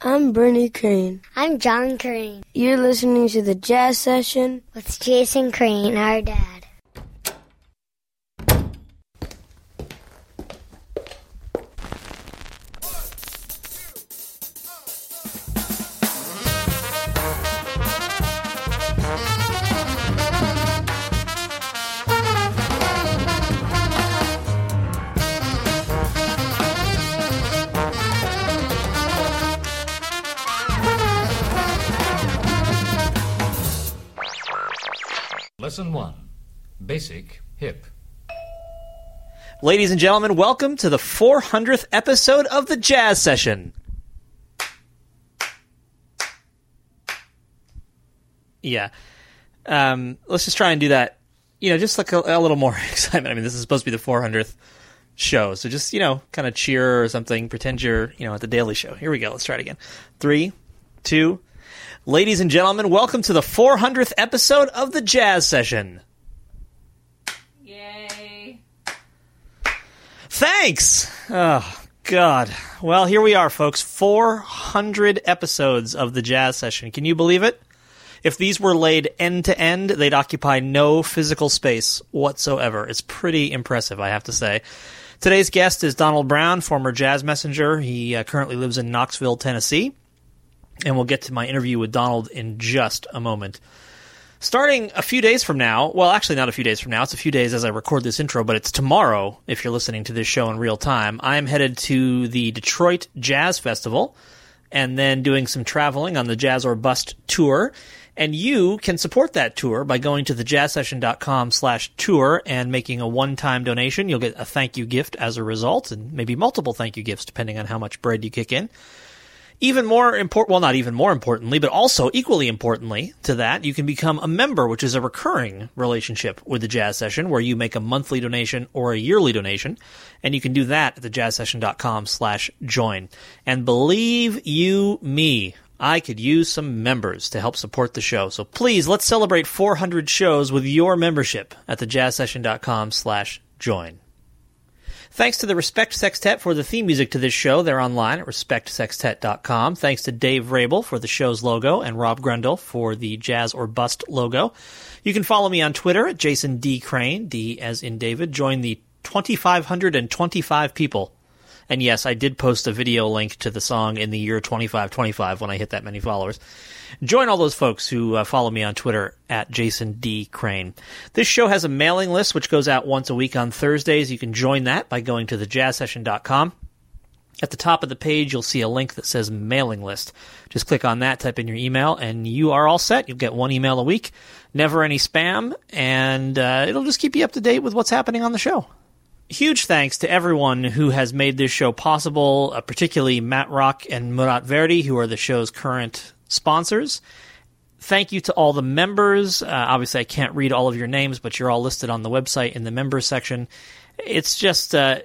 I'm Bernie Crane. I'm John Crane. You're listening to the Jazz Session with Jason Crane, our dad. Ladies and gentlemen, welcome to the 400th episode of the Jazz Session. Yeah. Um, let's just try and do that, you know, just like a, a little more excitement. I mean, this is supposed to be the 400th show, so just, you know, kind of cheer or something. Pretend you're, you know, at the Daily Show. Here we go. Let's try it again. Three, two, Ladies and gentlemen, welcome to the 400th episode of the Jazz Session. Thanks! Oh, God. Well, here we are, folks. 400 episodes of the Jazz Session. Can you believe it? If these were laid end to end, they'd occupy no physical space whatsoever. It's pretty impressive, I have to say. Today's guest is Donald Brown, former jazz messenger. He uh, currently lives in Knoxville, Tennessee and we'll get to my interview with Donald in just a moment. Starting a few days from now, well, actually not a few days from now, it's a few days as I record this intro, but it's tomorrow if you're listening to this show in real time. I'm headed to the Detroit Jazz Festival and then doing some traveling on the Jazz or Bust tour. And you can support that tour by going to thejazzsession.com slash tour and making a one-time donation. You'll get a thank you gift as a result and maybe multiple thank you gifts depending on how much bread you kick in. Even more important, well, not even more importantly, but also equally importantly to that, you can become a member, which is a recurring relationship with the Jazz Session, where you make a monthly donation or a yearly donation, and you can do that at thejazzsession.com slash join. And believe you me, I could use some members to help support the show. So please, let's celebrate 400 shows with your membership at thejazzsession.com slash join. Thanks to the Respect Sextet for the theme music to this show. They're online at respectsextet.com. Thanks to Dave Rabel for the show's logo and Rob Grundle for the Jazz or Bust logo. You can follow me on Twitter at Jason D. Crane, D as in David. Join the 2,525 people and yes, I did post a video link to the song in the year 2525 when I hit that many followers. Join all those folks who uh, follow me on Twitter at Jason D. Crane. This show has a mailing list which goes out once a week on Thursdays. You can join that by going to thejazzsession.com. At the top of the page, you'll see a link that says mailing list. Just click on that, type in your email, and you are all set. You'll get one email a week, never any spam, and uh, it'll just keep you up to date with what's happening on the show huge thanks to everyone who has made this show possible, uh, particularly Matt Rock and Murat Verdi, who are the show's current sponsors. Thank you to all the members. Uh, obviously, I can't read all of your names, but you're all listed on the website in the members section. It's just, uh,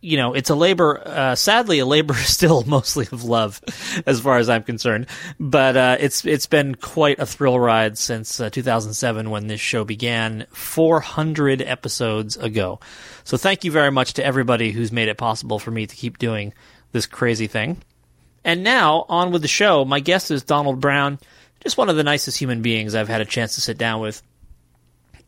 you know, it's a labor, uh, sadly, a labor still mostly of love, as far as I'm concerned. But uh, it's it's been quite a thrill ride since uh, 2007 when this show began, 400 episodes ago. So thank you very much to everybody who's made it possible for me to keep doing this crazy thing. And now on with the show. My guest is Donald Brown, just one of the nicest human beings I've had a chance to sit down with.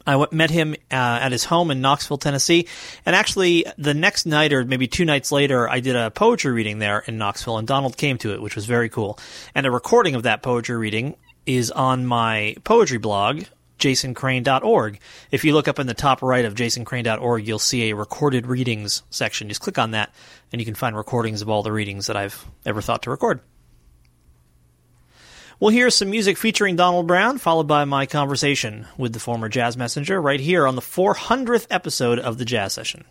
I met him uh, at his home in Knoxville, Tennessee, and actually the next night or maybe two nights later, I did a poetry reading there in Knoxville, and Donald came to it, which was very cool. And a recording of that poetry reading is on my poetry blog, jasoncrane.org. If you look up in the top right of jasoncrane.org, you'll see a recorded readings section. Just click on that, and you can find recordings of all the readings that I've ever thought to record. We'll hear some music featuring Donald Brown, followed by my conversation with the former jazz messenger right here on the 400th episode of the Jazz Session.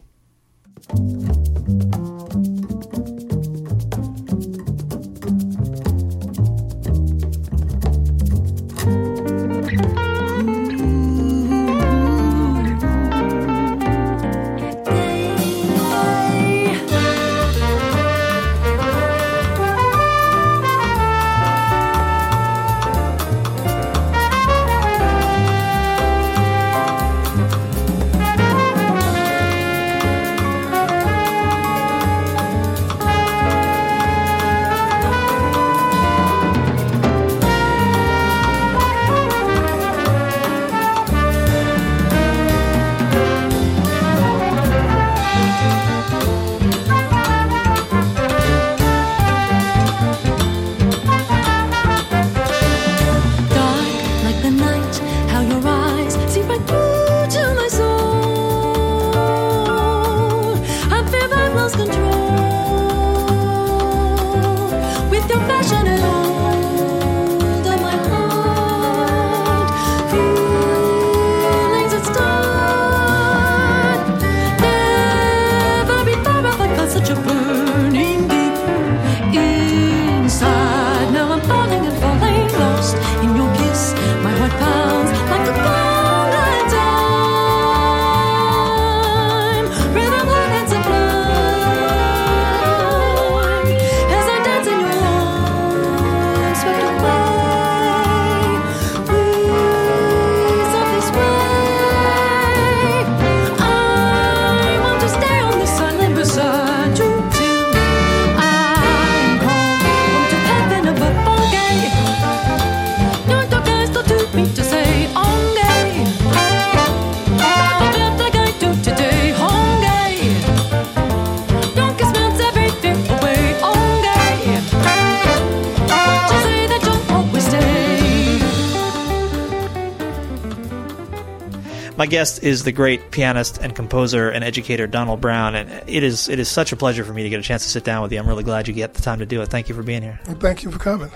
Guest is the great pianist and composer and educator Donald Brown, and it is it is such a pleasure for me to get a chance to sit down with you. I'm really glad you get the time to do it. Thank you for being here. Thank you for coming.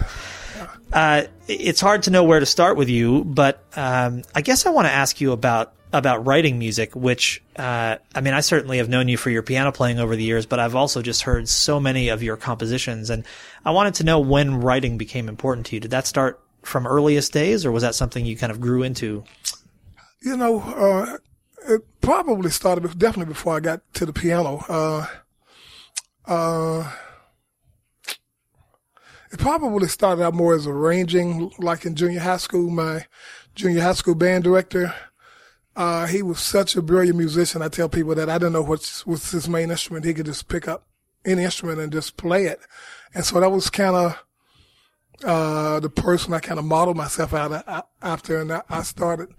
Uh, it's hard to know where to start with you, but um, I guess I want to ask you about about writing music. Which uh, I mean, I certainly have known you for your piano playing over the years, but I've also just heard so many of your compositions, and I wanted to know when writing became important to you. Did that start from earliest days, or was that something you kind of grew into? You know, uh, it probably started definitely before I got to the piano. Uh, uh, it probably started out more as arranging, like in junior high school. My junior high school band director, uh, he was such a brilliant musician. I tell people that I didn't know what was his main instrument. He could just pick up any instrument and just play it. And so that was kind of, uh, the person I kind of modeled myself out after. And I, I started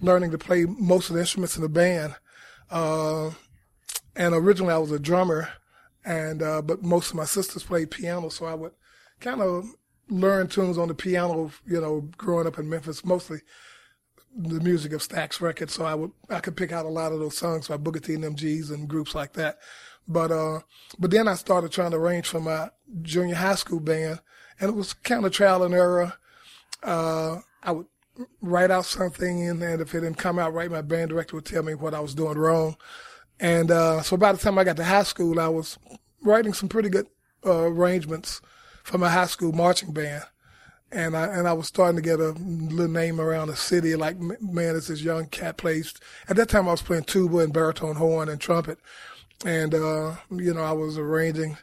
learning to play most of the instruments in the band. Uh, and originally I was a drummer and, uh, but most of my sisters played piano. So I would kind of learn tunes on the piano, you know, growing up in Memphis, mostly the music of Stax Records. So I would, I could pick out a lot of those songs by Booker T and MGs and groups like that. But, uh, but then I started trying to arrange for my junior high school band and it was kind of trial and error. Uh, I would write out something and then if it didn't come out right, my band director would tell me what I was doing wrong. And, uh, so by the time I got to high school, I was writing some pretty good, uh, arrangements for my high school marching band. And I, and I was starting to get a little name around the city, like, man, it's this young cat plays. At that time I was playing tuba and baritone horn and trumpet. And, uh, you know, I was arranging,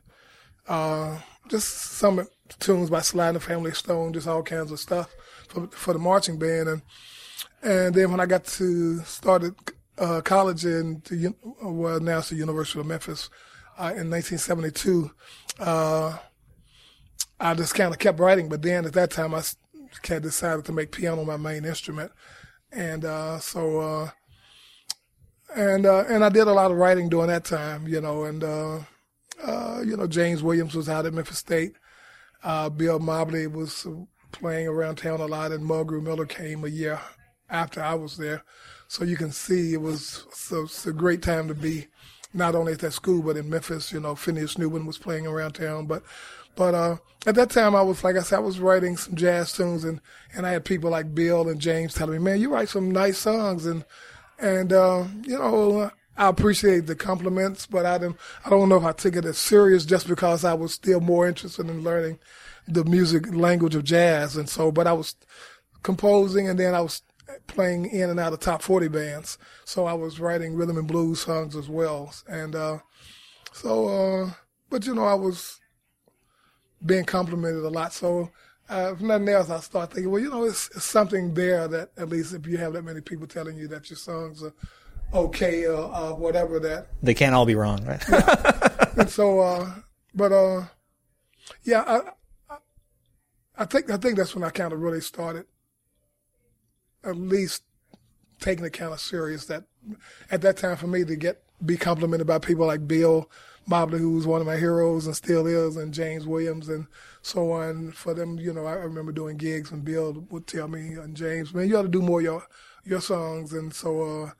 uh, just some tunes by Sly and the Family Stone, just all kinds of stuff for, for the marching band. And, and then when I got to started uh, college in the, well now it's the University of Memphis uh, in 1972, uh, I just kind of kept writing. But then at that time I had decided to make piano my main instrument, and uh, so uh, and uh, and I did a lot of writing during that time, you know, and you know James Williams was out at Memphis State. Bill Mobley was playing around town a lot, and Mulgrew Miller came a year after I was there. So you can see it was so it's a great time to be not only at that school but in Memphis. You know, Phineas Newborn was playing around town, but but uh, at that time I was like I said, I was writing some jazz tunes, and and I had people like Bill and James telling me, "Man, you write some nice songs," and and uh, you know. I appreciate the compliments, but I didn't. I don't know if I took it as serious just because I was still more interested in learning the music language of jazz, and so. But I was composing, and then I was playing in and out of top forty bands, so I was writing rhythm and blues songs as well, and uh, so. Uh, but you know, I was being complimented a lot, so. Uh, if nothing else, I start thinking, well, you know, it's, it's something there that at least if you have that many people telling you that your songs are okay or uh, whatever that. They can't all be wrong, right? and so uh but uh yeah I, I i think i think that's when i kind of really started at least taking it kind of serious that at that time for me to get be complimented by people like bill mobley who was one of my heroes and still is and james williams and so on. For them you know i remember doing gigs and bill would tell me and james man you ought to do more of your your songs. And so uh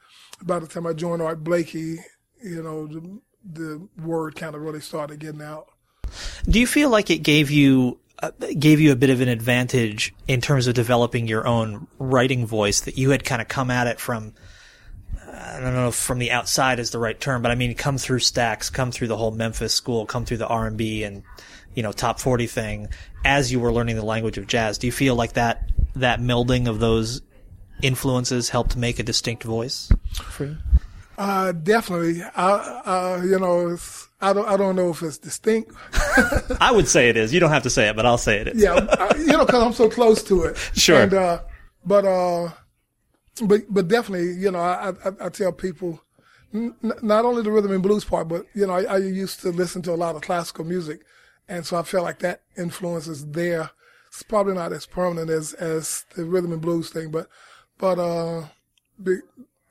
by the time i joined art blakey you know the, the word kind of really started getting out Do you feel like it gave you uh, gave you a bit of an advantage in terms of developing your own writing voice that you had kind of come at it from I don't know if from the outside is the right term, but I mean come through Stax, come through the whole Memphis school, come through the R&B and you know top 40 thing as you were learning the language of jazz. Do you feel like that that melding of those influences helped make a distinct voice for you? Uh, definitely. I, uh, you know, it's, I don't, I don't know if it's distinct. I would say it is. You don't have to say it, but I'll say it is. Yeah, I, you know, because I'm so close to it. Sure. And, uh, but, uh, but, but definitely, you know, I, I, I tell people, n- not only the rhythm and blues part, but you know, I, I used to listen to a lot of classical music, and so I feel like that influence is there. It's probably not as permanent as as the rhythm and blues thing, but, but, uh,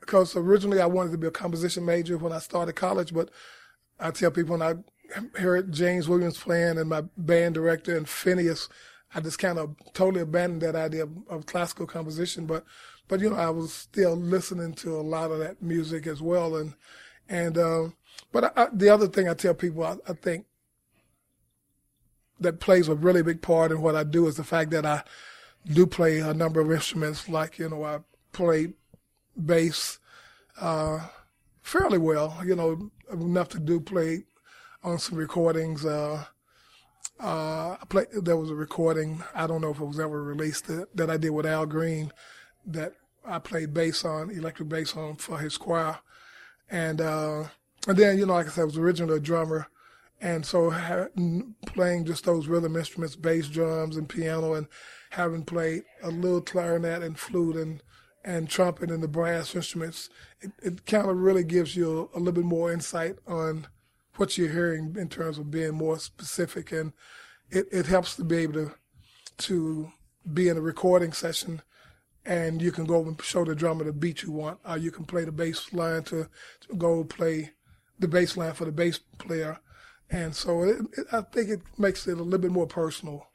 because originally I wanted to be a composition major when I started college, but I tell people when I heard James Williams playing and my band director and Phineas, I just kind of totally abandoned that idea of, of classical composition. But, but you know, I was still listening to a lot of that music as well. And, and, uh, but I, the other thing I tell people, I, I think that plays a really big part in what I do is the fact that I do play a number of instruments. Like, you know, I play bass, uh, fairly well, you know, enough to do play on some recordings. Uh, uh, I play, there was a recording, I don't know if it was ever released, that, that I did with Al Green that I played bass on, electric bass on for his choir. And, uh, and then, you know, like I said, I was originally a drummer. And so playing just those rhythm instruments, bass, drums, and piano, and having played a little clarinet and flute and, and trumpet and the brass instruments, it, it kind of really gives you a, a, little bit more insight on what you're hearing in terms of being more specific. And it, it helps to be able to, to be in a recording session and you can go and show the drummer the beat you want, or you can play the bass line to, to go play the bass line for the bass player. And so it, it, I think it makes it a little bit more personal.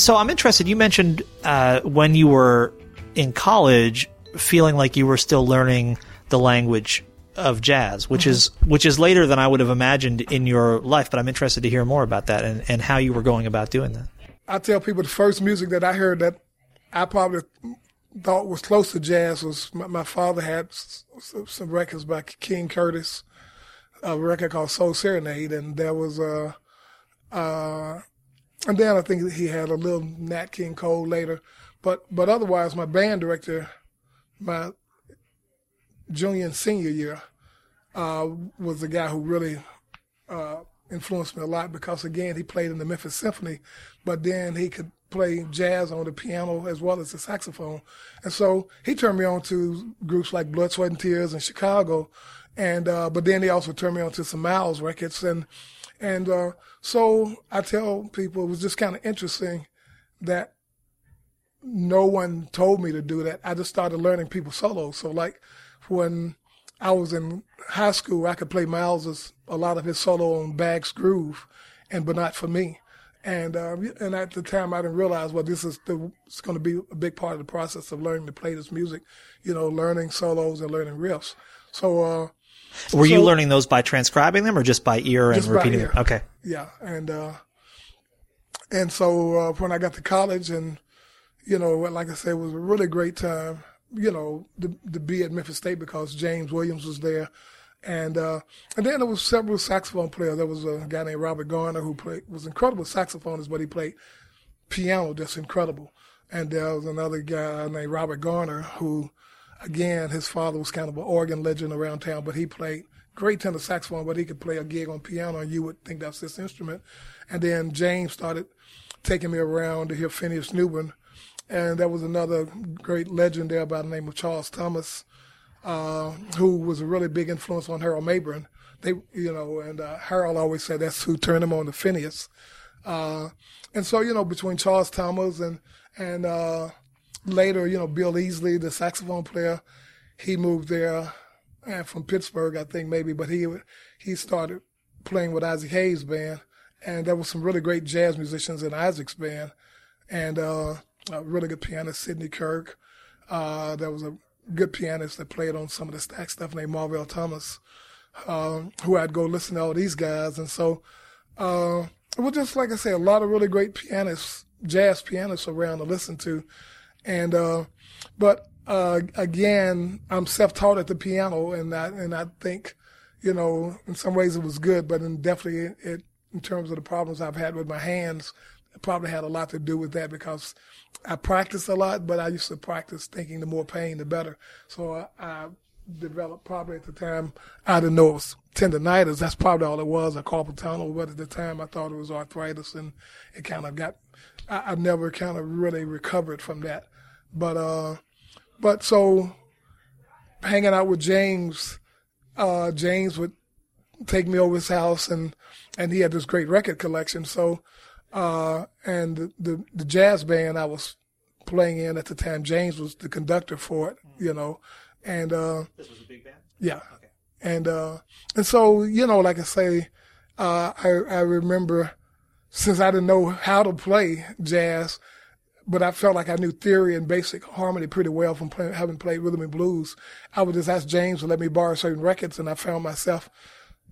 So I'm interested. You mentioned uh, when you were in college, feeling like you were still learning the language of jazz, which Mm-hmm. is which is later than I would have imagined in your life. But I'm interested to hear more about that and, and how you were going about doing that. I tell people the first music that I heard that I probably thought was close to jazz was my, my father had s- s- some records by King Curtis, a record called Soul Serenade, and there was a, uh, and then I think he had a little Nat King Cole later, but but otherwise my band director, my junior and senior year, uh, was the guy who really uh, influenced me a lot because again he played in the Memphis Symphony, but then he could play jazz on the piano as well as the saxophone, and so he turned me on to groups like Blood, Sweat and Tears in Chicago, and uh, but then he also turned me on to some Miles records, and and uh, so I tell people it was just kind of interesting that no one told me to do that. I just started learning people solos. So like when I was in high school, I could play Miles's a lot of his solo on Bags Groove, and but not for me. And um, and at the time, I didn't realize well, this is the, it's going to be a big part of the process of learning to play this music. You know, learning solos and learning riffs. So uh, Were you learning those by transcribing them or just by ear and repeating ear. them? Okay. yeah, and uh, and so uh, when I got to college, and you know, like I said, it was a really great time. You know, to, to be at Memphis State because James Williams was there, and uh, and then there was several saxophone players. There was a guy named Robert Garner who played was incredible saxophonist, but he played piano just incredible. And there was another guy named Robert Garner who, again, his father was kind of an organ legend around town, but he played great tenor saxophone, but he could play a gig on piano, and you would think that's his instrument. And then James started taking me around to hear Phineas Newborn, and there was another great legend there by the name of Charles Thomas, uh, who was a really big influence on Harold Mabern. They, you know, and uh, Harold always said that's who turned him on to Phineas. Uh, and so, you know, between Charles Thomas and and uh, later, you know, Bill Easley, the saxophone player, he moved there and from Pittsburgh, I think maybe, but he he started playing with Isaac Hayes' band, and there was some really great jazz musicians in Isaac's band, and uh, a really good pianist, Sidney Kirk. Uh, there was a good pianist that played on some of the Stax stuff named Marvell Thomas, um, who I'd go listen to all these guys, and so uh, it was just like I say, a lot of really great pianists, jazz pianists around to listen to, and uh, but uh, again, I'm self-taught at the piano, and I and I think, you know, in some ways it was good, but in definitely it in terms of the problems I've had with my hands, it probably had a lot to do with that because I practiced a lot, but I used to practice thinking the more pain, the better. So I, I developed probably at the time, I didn't know it was tendonitis. That's probably all it was, a carpal tunnel. But at the time, I thought it was arthritis, and it kind of got. I, I never kind of really recovered from that. But uh, but so hanging out with James, uh, James would take me over his house, and and he had this great record collection. So uh, and the, the the jazz band I was playing in at the time, James was the conductor for it, you know, and uh, This was a big band? yeah. And uh and so, you know, like I say, uh I I remember since I didn't know how to play jazz, but I felt like I knew theory and basic harmony pretty well from playing, having played rhythm and blues. I would just ask James to let me borrow certain records, and I found myself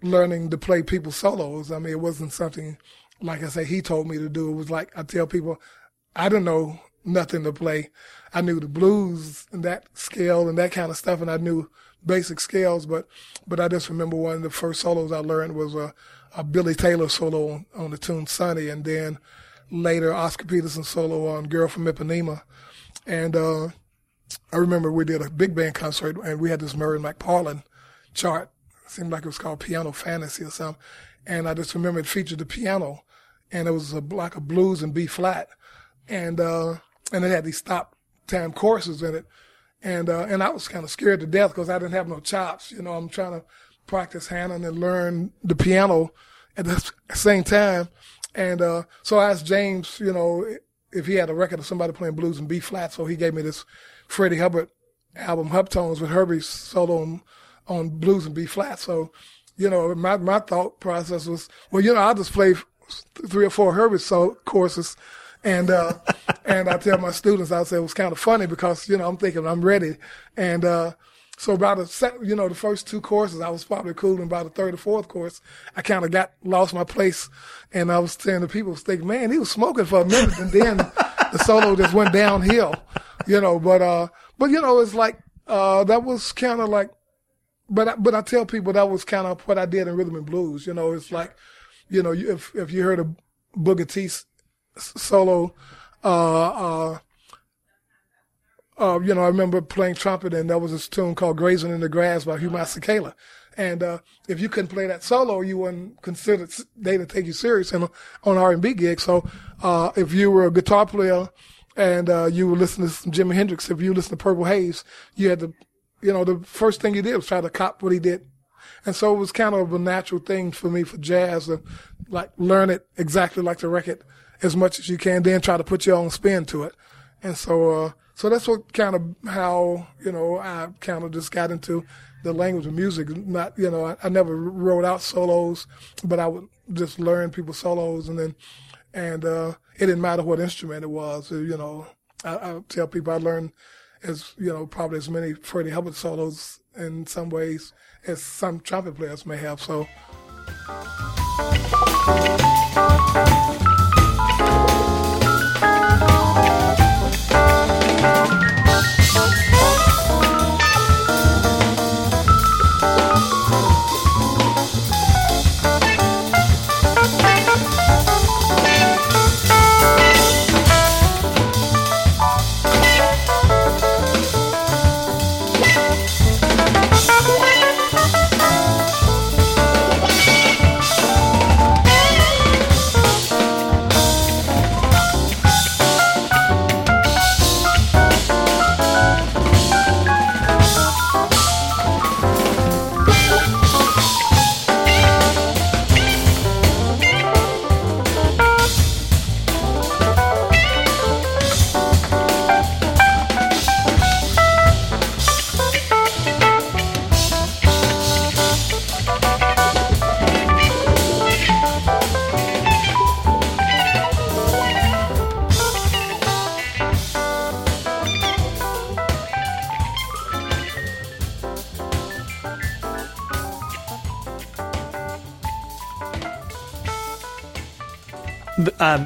learning to play people's solos. I mean, it wasn't something like I say he told me to do. It was like I tell people, I didn't know nothing to play. I knew the blues and that scale and that kind of stuff, and I knew basic scales. But but I just remember one of the first solos I learned was a, a Billy Taylor solo on, on the tune "Sunny," and then later Oscar Peterson solo on "Girl from Ipanema," and uh, I remember we did a big band concert and we had this Marian McPartland chart. It seemed like it was called Piano Fantasy or something. And I just remember it featured the piano and it was a block of blues in B flat. And, uh, and it had these stop time choruses in it. And, uh, and I was kind of scared to death because I didn't have no chops. You know, I'm trying to practice handling and learn the piano at the same time. And, uh, so I asked James, you know, if he had a record of somebody playing blues in B flat. So he gave me this Freddie Hubbard album, Hub-Tones, with Herbie's solo on, on blues and B flat. So, you know, my, my thought process was, well, you know, I'll just play three or four Herbie so choruses. And, uh, and I tell my students, I say it was kind of funny because, you know, I'm thinking I'm ready. And, uh, so about the sec- you know the first two choruses I was probably cool, and by the third or fourth chorus I kind of got lost my place, and I was saying to people, think, man, he was smoking for a minute, and then the solo just went downhill, you know. But uh, but you know, it's like uh, that was kind of like, but I, but I tell people that was kind of what I did in rhythm and blues. You know, it's like, you know, if if you heard a Booker T solo, uh, uh, uh, you know, I remember playing trumpet and there was this tune called Grazing in the Grass by Hugh Masekela. And, uh, if you couldn't play that solo, you weren't considered, they didn't take you serious in, on R&B gigs. So, uh, if you were a guitar player and, uh, you were listening to some Jimi Hendrix, if you listened to Purple Haze, you had to, you know, the first thing you did was try to cop what he did. And so it was kind of a natural thing for me for jazz to like learn it exactly like the record as much as you can, then try to put your own spin to it. And so, uh, so that's what kind of how, you know, I kind of just got into the language of music. Not, you know, I, I never wrote out solos, but I would just learn people's solos and then, and uh, it didn't matter what instrument it was. You know, I, I tell people I learned as you know probably as many Freddie Hubbard solos in some ways as some trumpet players may have. So.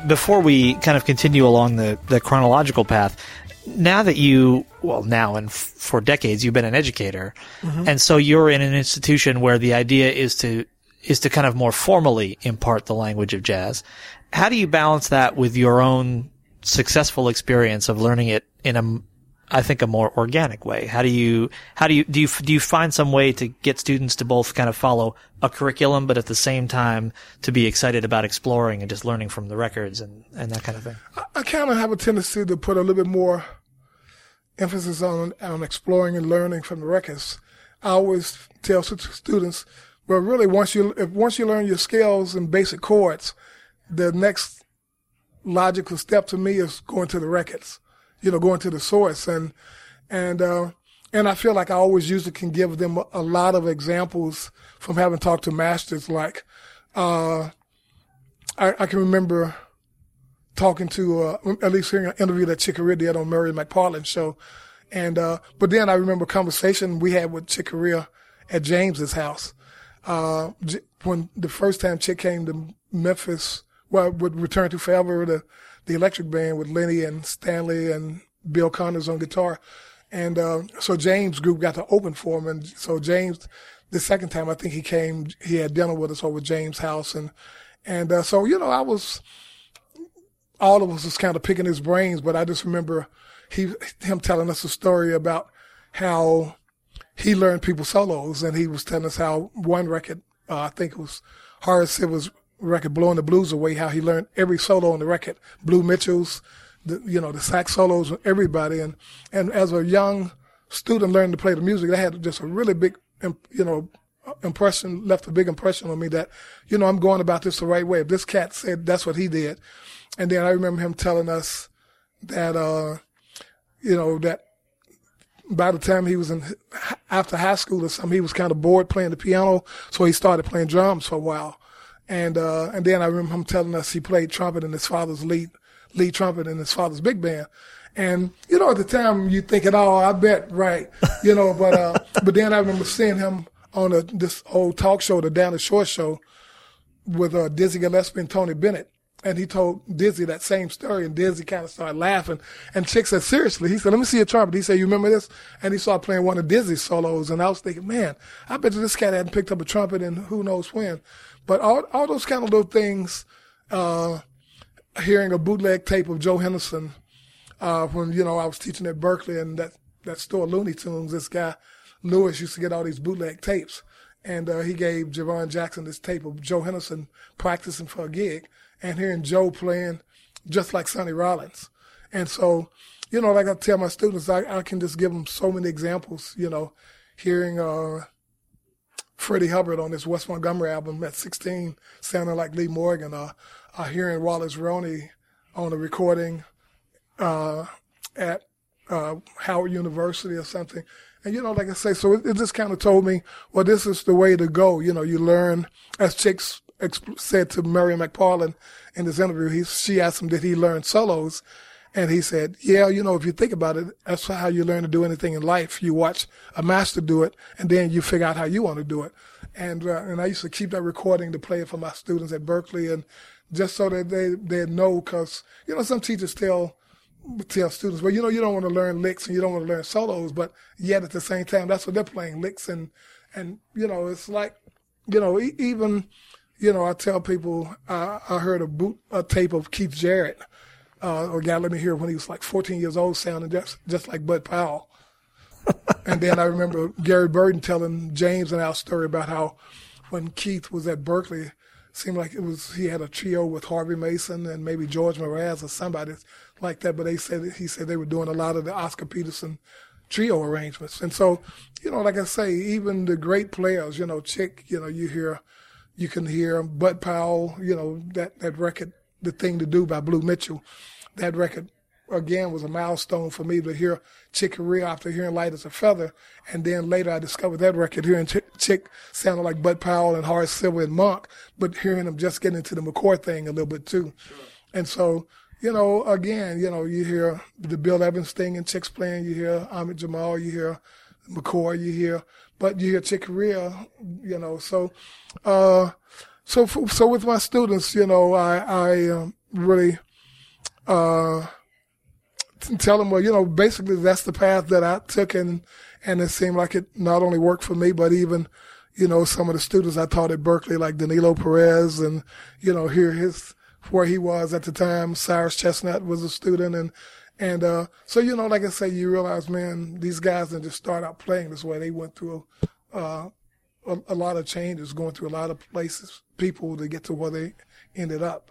Um, before we kind of continue along the, the chronological path, now that you, well, now and f- for decades, you've been an educator, and so you're in an institution where the idea is to is to kind of more formally impart the language of jazz. How do you balance that with your own successful experience of learning it in a, I think, a more organic way? How do you, how do you, do you, do you find some way to get students to both kind of follow a curriculum, but at the same time to be excited about exploring and just learning from the records and, and that kind of thing? I kind of have a tendency to put a little bit more emphasis on on exploring and learning from the records. I always tell students, well, really, once you if once you learn your scales and basic chords, the next logical step to me is going to the records. You know, going to the source and and uh, and I feel like I always usually can give them a, lot of examples from having talked to masters. Like, uh, I, I can remember talking to uh, at least hearing an interview that Chick did on Marian McPartland's show, and uh, but then I remember a conversation we had with Chick at James's house uh, when the first time Chick came to Memphis. Well, would return to Forever the the Electric Band with Lenny and Stanley and Bill Connors on guitar, and uh, so James group got to open for him, and so James. The second time I think he came, he had dinner with us over James' house, and and uh, so you know I was all of us was kind of picking his brains, but I just remember he him telling us a story about how he learned people solos, and he was telling us how one record, uh, I think it was Horace Silver's record, "Blowing the Blues Away," how he learned every solo on the record, Blue Mitchell's, the, you know, the sax solos, everybody, and and as a young student learning to play the music, that had just a really big, you know, impression, left a big impression on me that, you know, I'm going about this the right way. If this cat said that's what he did, and then I remember him telling us that, uh, you know, that by the time he was in after high school or something, he was kind of bored playing the piano, so he started playing drums for a while. And uh, and then I remember him telling us he played trumpet in his father's lead lead trumpet in his father's big band. And you know, at the time you thinking, oh, I bet, right, you know. But uh, but then I remember seeing him on a, this old talk show, the Dinah Shore show, with uh, Dizzy Gillespie and Tony Bennett. And he told Dizzy that same story, and Dizzy kind of started laughing. And Chick said, seriously, he said, let me see your trumpet. He said, you remember this? And he started playing one of Dizzy's solos. And I was thinking, man, I bet you this cat hadn't picked up a trumpet in who knows when. But all, all those kind of little things, uh, hearing a bootleg tape of Joe Henderson, uh, when, you know, I was teaching at Berklee and that, that store Looney Tunes, this guy, Lewis used to get all these bootleg tapes. And, uh, he gave Javon Jackson this tape of Joe Henderson practicing for a gig and hearing Joe playing just like Sonny Rollins. And so, you know, like I tell my students, I, I can just give them so many examples, you know, hearing, uh, Freddie Hubbard on this Wes Montgomery album at 16 sounding like Lee Morgan, uh, uh hearing Wallace Roney on a recording, uh, at, uh, Howard University or something. And, you know, like I say, so it, it just kind of told me, well, this is the way to go. You know, you learn as Chick's said to Marian McPartland in this interview, he, she asked him, did he learn solos? And he said, yeah, you know, if you think about it, that's how you learn to do anything in life. You watch a master do it and then you figure out how you want to do it. And, uh, and I used to keep that recording to play it for my students at Berklee and just so that they, they know, cause, you know, some teachers tell, tell students, well, you know, you don't want to learn licks and you don't want to learn solos, but yet at the same time, that's what they're playing licks and, and, you know, it's like, you know, e- even, you know, I tell people, uh, I heard a boot, a tape of Keith Jarrett, uh, a guy let me hear when he was like 14 years old sounding just, just like Bud Powell. and then I remember Gary Burton telling James and our story about how when Keith was at Berklee, seemed like it was he had a trio with Harvey Mason and maybe George Mraz or somebody like that. But they said he said they were doing a lot of the Oscar Peterson trio arrangements. And so, you know, like I say, even the great players, you know, Chick, you know, you hear, you can hear Bud Powell, you know, that that record, The Thing to Do by Blue Mitchell, that record again was a milestone for me to hear Chick Corea after hearing Light as a Feather. And then later I discovered that record hearing Chick, Chick sounded like Bud Powell and Horace Silver and Monk, but hearing him just getting into the McCoy thing a little bit too. And so, you know, again, you know, you hear the Bill Evans thing and Chick's playing, you hear Ahmad Jamal, you hear McCoy, you hear, but you hear Chick Corea, you know, so, uh, so, so with my students, you know, I, I, um, really, uh, tell them, well, you know, basically that's the path that I took and, and it seemed like it not only worked for me, but even, you know, some of the students I taught at Berklee, like Danilo Perez and, you know, hear his, where he was at the time. Cyrus Chestnut was a student and, and, uh, so, you know, like I say, you realize, man, these guys didn't just start out playing this way. They went through, uh, a, a lot of changes, going through a lot of places, people to get to where they ended up.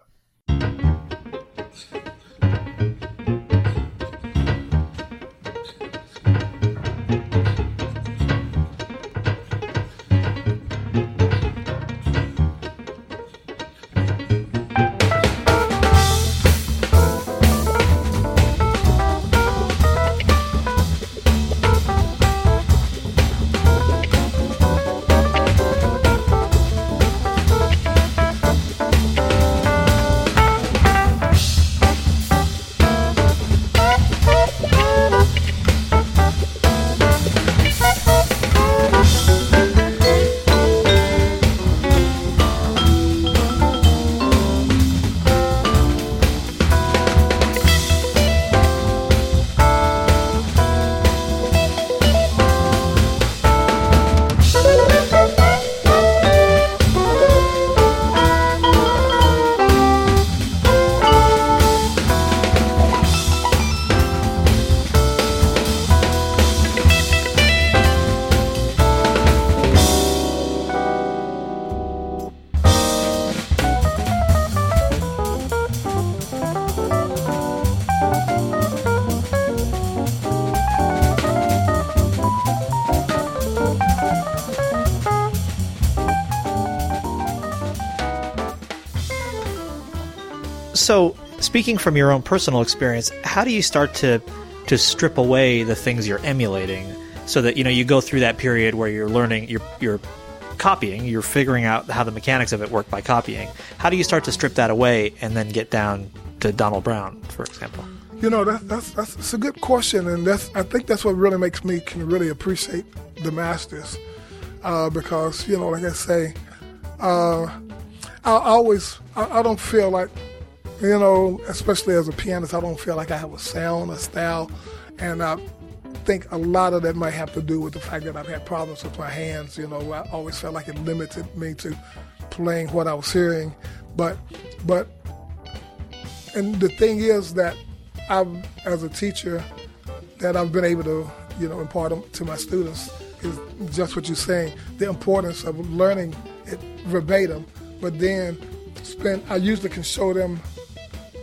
So, speaking from your own personal experience, how do you start to to strip away the things you're emulating so that you know you go through that period where you're learning you're you're copying, you're figuring out how the mechanics of it work by copying. How do you start to strip that away and then get down to Donald Brown, for example? You know, that, that's that's it's a good question, and that's I think that's what really makes me can really appreciate the masters, uh, because you know, like I say, uh, I always I, I don't feel like, you know, especially as a pianist, I don't feel like I have a sound, a style, and I think a lot of that might have to do with the fact that I've had problems with my hands. You know, I always felt like it limited me to playing what I was hearing, but but and the thing is that I've, as a teacher, that I've been able to, you know, impart to my students is just what you're saying, the importance of learning it verbatim, but then spend, I usually can show them,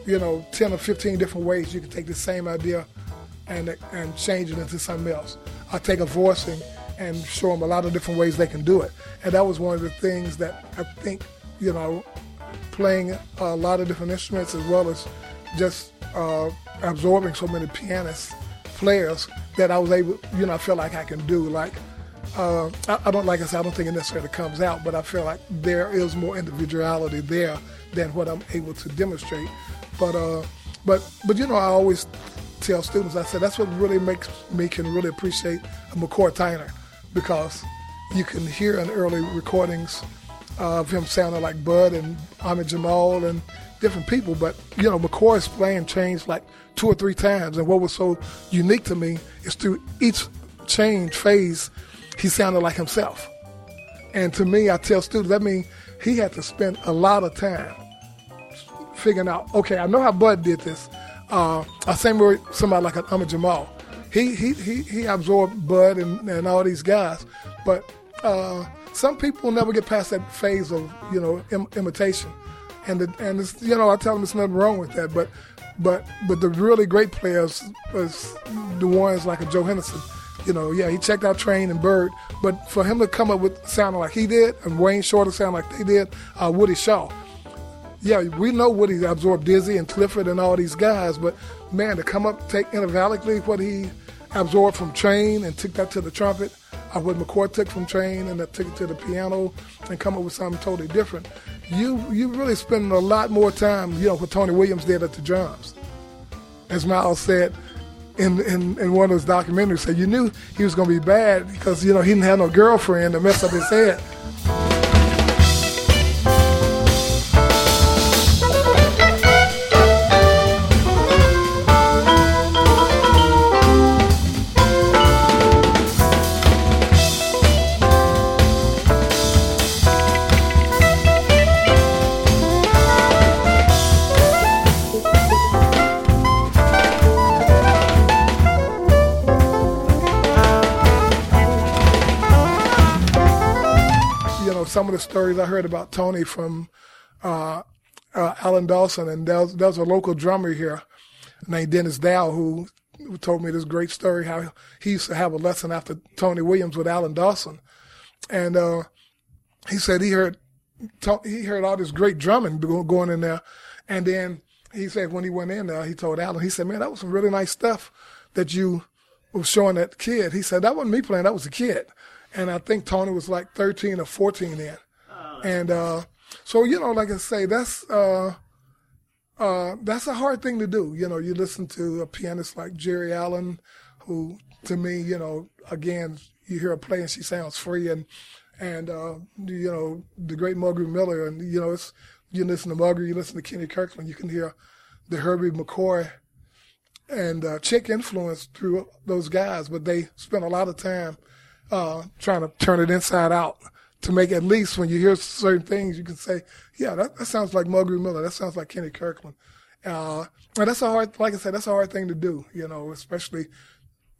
you know, 10 or 15 different ways you can take the same idea and, and change it into something else. I take a voicing and show them a lot of different ways they can do it. And that was one of the things that I think, you know, playing a lot of different instruments as well as just uh, absorbing so many pianists, players that I was able, you know, I feel like I can do. Like, uh, I, I don't like I said I don't think it necessarily comes out, but I feel like there is more individuality there than what I'm able to demonstrate. But uh, but but you know I always tell students I said that's what really makes me can really appreciate McCoy Tyner because you can hear in early recordings of him sounding like Bud and Ahmad Jamal and different people. But you know, McCoy's playing changed like two or three times, and what was so unique to me is through each change phase, he sounded like himself. And to me, I tell students that means he had to spend a lot of time figuring out. Okay, I know how Bud did this. Uh, I same with somebody like Ahmad Jamal. He he he he absorbed Bud and, and all these guys, but uh, some people never get past that phase of you know Im- imitation, and the, and it's, you know I tell them there's nothing wrong with that, but but but the really great players was the ones like a Joe Henderson. You know, yeah, he checked out Train and Bird, but for him to come up with sounding like he did, and Wayne Shorter sound like they did, uh, Woody Shaw. Yeah, we know what he absorbed Dizzy and Clifford and all these guys, but man, to come up take intervallically what he absorbed from Train and took that to the trumpet, or what McCoy took from Train and that took it to the piano and come up with something totally different. You you really spend a lot more time, you know, what Tony Williams did at the drums. As Miles said in, in, in one of his documentaries, said you knew he was going to be bad because, you know, he didn't have no girlfriend to mess up his head. Some of the stories I heard about Tony from uh, uh, Alan Dawson, and there was, there a local drummer here named Dennis Dow who, who told me this great story how he used to have a lesson after Tony Williams with Alan Dawson, and uh, he said he heard he heard all this great drumming going in there, and then he said when he went in there, he told Alan, he said, "Man, that was some really nice stuff that you was showing that kid." He said, "That wasn't me playing, that was a kid." And I think Tony was like 13 or 14 then. and uh, so, you know, like I say, that's uh, uh, that's a hard thing to do. You know, you listen to a pianist like Geri Allen, who, to me, you know, again, you hear her play and she sounds free, and and uh, you know, the great Mulgrew Miller, and you know, it's you listen to Mulgrew, you listen to Kenny Kirkland, you can hear the Herbie McCoy and uh, Chick influence through those guys, but they spent a lot of time uh, trying to turn it inside out to make at least when you hear certain things, you can say, yeah, that, that sounds like Mulgrew Miller. That sounds like Kenny Kirkland. Uh, and that's a hard, like I said, that's a hard thing to do, you know, especially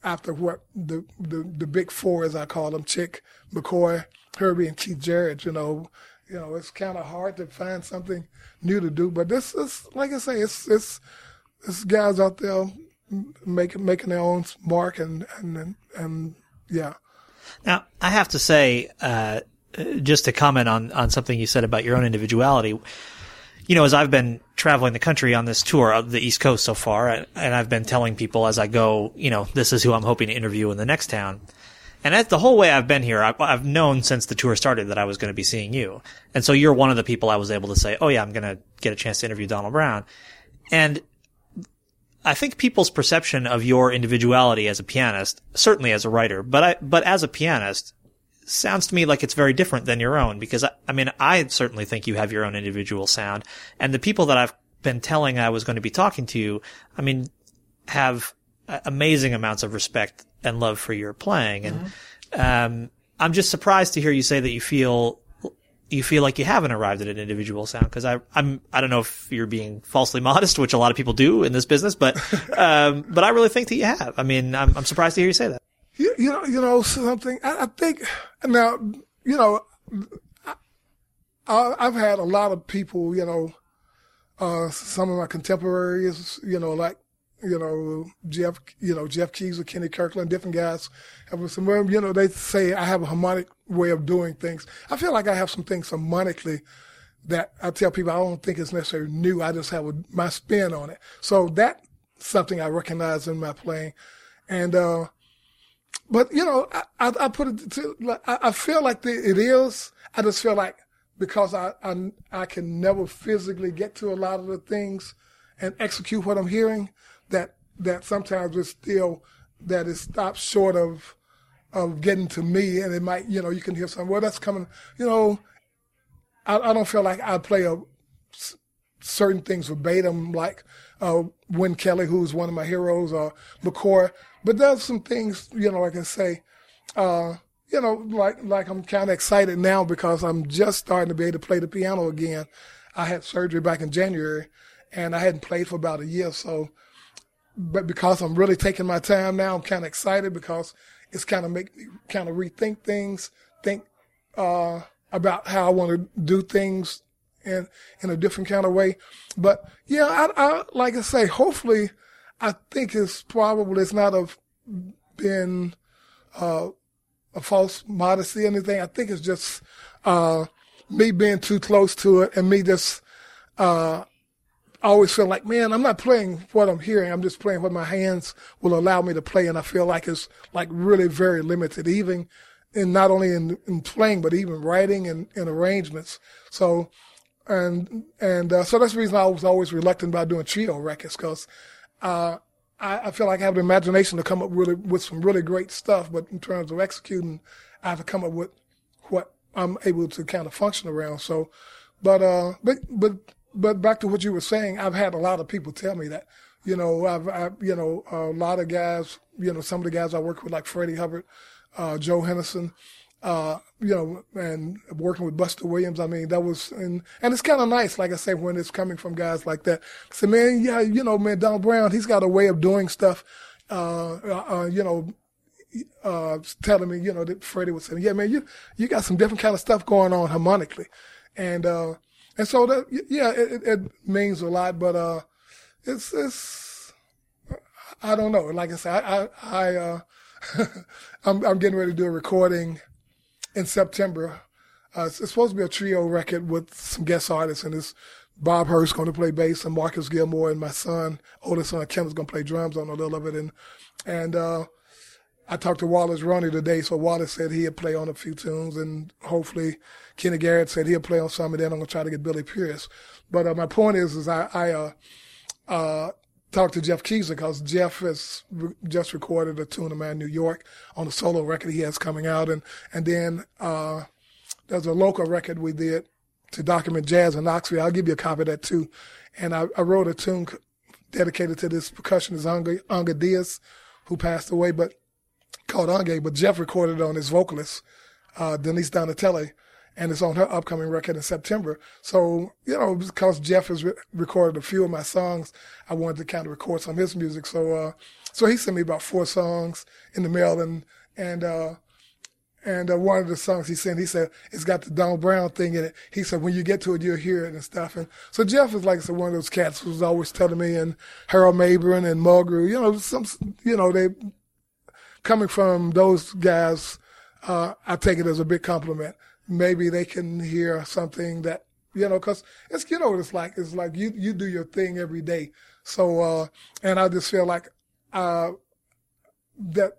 after what the, the, the big four, as I call them, Chick, McCoy, Herbie, and Keith Jarrett, you know, you know, it's kind of hard to find something new to do, but this is, like I say, it's, it's, it's guys out there making, making their own mark and, and, and, and yeah. Now, I have to say, uh, just to comment on, on something you said about your own individuality, you know, as I've been traveling the country on this tour of the East Coast so far, and I've been telling people as I go, you know, this is who I'm hoping to interview in the next town. And as the whole way I've been here, I've, I've known since the tour started that I was going to be seeing you. And so you're one of the people I was able to say, oh yeah, I'm going to get a chance to interview Donald Brown. And I think people's perception of your individuality as a pianist, certainly as a writer, but I, but as a pianist, sounds to me like it's very different than your own because I, I mean, I certainly think you have your own individual sound and the people that I've been telling I was going to be talking to you, I mean, have amazing amounts of respect and love for your playing. And, um, I'm just surprised to hear you say that you feel you feel like you haven't arrived at an individual sound because I I'm I don't know if you're being falsely modest, which a lot of people do in this business, but um, but I really think that you have. I mean, I'm I'm surprised to hear you say that. You, you know, you know something. I, I think now, you know, I, I've had a lot of people, you know, uh, some of my contemporaries, you know, like, you know, Jeff, you know, Jeff Keys or Kenny Kirkland, different guys. Have some, you know, they say I have a harmonic way of doing things. I feel like I have some things harmonically that I tell people I don't think it's necessarily new. I just have a, my spin on it. So that's something I recognize in my playing. And, uh, but you know, I, I, I put it to, like, I, I feel like the, it is. I just feel like because I, I, I can never physically get to a lot of the things and execute what I'm hearing that, sometimes it's still, that it stops short of, of getting to me and it might, you know, you can hear something, well, that's coming, you know, I, I don't feel like I play a, certain things verbatim, like uh, Win Kelly, who's one of my heroes, or McCoy. But there's some things, you know, like I can say, uh, you know, like like I'm kind of excited now because I'm just starting to be able to play the piano again. I had surgery back in January, and I hadn't played for about a year. So, but because I'm really taking my time now, I'm kind of excited because it's kind of make me kind of rethink things, think uh, about how I want to do things in in a different kind of way. But yeah, I, I like I say, hopefully, I think it's probably it's not have been uh, a false modesty or anything. I think it's just uh, me being too close to it and me just uh, I always feel like, man, I'm not playing what I'm hearing. I'm just playing what my hands will allow me to play. And I feel like it's like really very limited, even in not only in, in playing, but even writing and, and arrangements. So, and, and, uh, so that's the reason I was always reluctant about doing trio records because, uh, I, I feel like I have the imagination to come up really with some really great stuff, but in terms of executing, I have to come up with what I'm able to kind of function around. So, but, uh, but, but, but back to what you were saying, I've had a lot of people tell me that, you know, I've, I, you know, a lot of guys, you know, some of the guys I work with, like Freddie Hubbard, uh, Joe Henderson, uh, you know, and working with Buster Williams. I mean, that was, and, and it's kind of nice, like I say, when it's coming from guys like that. So, man, yeah, you know, man, Donald Brown, he's got a way of doing stuff, uh, uh, uh, you know, uh, telling me, you know, that Freddie was saying, yeah, man, you, you got some different kind of stuff going on harmonically. And, uh, and so that, yeah, it, it, means a lot, but, uh, it's, it's, I don't know. Like I said, I, I, I uh, I'm, I'm getting ready to do a recording in September. Uh, it's, it's supposed to be a trio record with some guest artists, and it's Bob Hurst going to play bass, and Marcus Gilmore, and my son, oldest son Kenneth's going to play drums on a little of it, and and uh, I talked to Wallace Roney today, so Wallace said he'll play on a few tunes, and hopefully Kenny Garrett said he'll play on some, and then I'm gonna try to get Billy Pierce. But uh, my point is, is I, I uh, uh, talked to Jeff Keezer because Jeff has re- just recorded a tune of mine New York on a solo record he has coming out, and and then uh, there's a local record we did to document jazz in Knoxville. I'll give you a copy of that too. And I, I wrote a tune dedicated to this percussionist Anga Diaz, who passed away, but called Ange, but Jeff recorded on his vocalist, uh, Denise Donatelli, and it's on her upcoming record in September. So, you know, because Jeff has re- recorded a few of my songs, I wanted to kind of record some of his music. So, uh, so he sent me about four songs in the mail and, and, uh, and uh, one of the songs he sent, he said, it's got the Donald Brown thing in it. He said, when you get to it, you'll hear it and stuff. And so Jeff is like said, one of those cats who's always telling me, and Harold Mabern and Mulgrew, you know, some, you know, they, coming from those guys, uh, I take it as a big compliment. Maybe they can hear something that, you know, cause it's, you know what it's like. It's like you, you do your thing every day. So, uh, and I just feel like, uh, that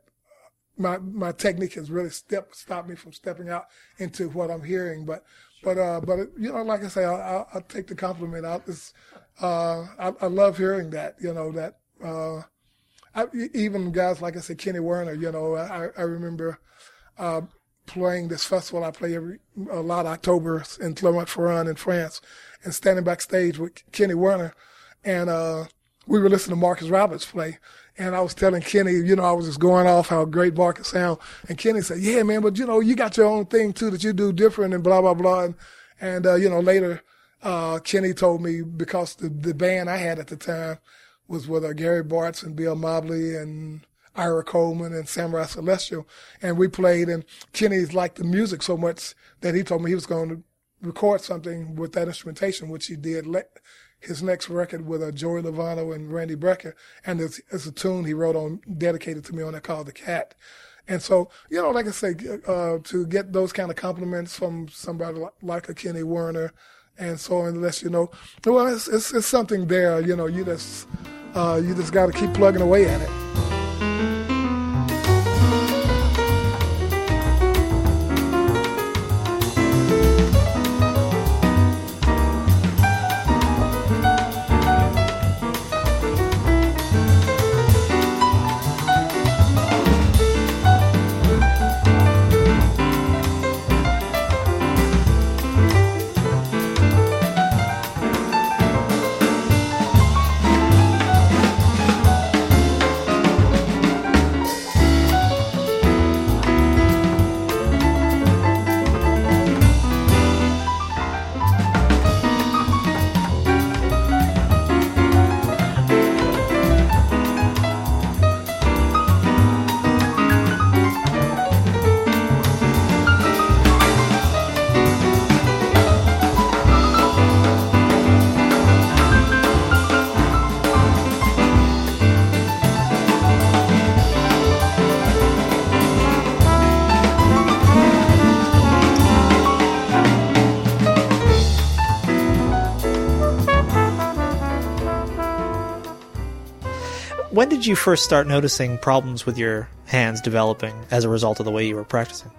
my, my technique has really step, stopped me from stepping out into what I'm hearing. But, but, uh, but, you know, like I say, I, I, I take the compliment out. It's, uh, I, I love hearing that, you know, that, uh, I, even guys like I said, Kenny Werner, you know, I, I remember uh, playing this festival I play every a lot October in Clermont-Ferrand in France, and standing backstage with Kenny Werner, and uh, we were listening to Marcus Roberts play, and I was telling Kenny, you know, I was just going off how great Marcus sound, and Kenny said, "Yeah, man, but you know, you got your own thing too that you do different and blah blah blah," and, and uh, you know, later uh, Kenny told me because the the band I had at the time was with uh, Gary Bartz and Bill Mobley and Ira Coleman and Samurai Celestial. And we played and Kenny's liked the music so much that he told me he was going to record something with that instrumentation, which he did le- his next record with uh, Joey Lovano and Randy Brecker. And it's, it's a tune he wrote on, dedicated to me on it called The Cat. And so, you know, like I say, uh, to get those kind of compliments from somebody like, like a Kenny Werner and so on, lets you know, well, it's, it's, it's something there, you know, you just, uh, you just got to keep plugging away at it. Did you first start noticing problems with your hands developing as a result of the way you were practicing?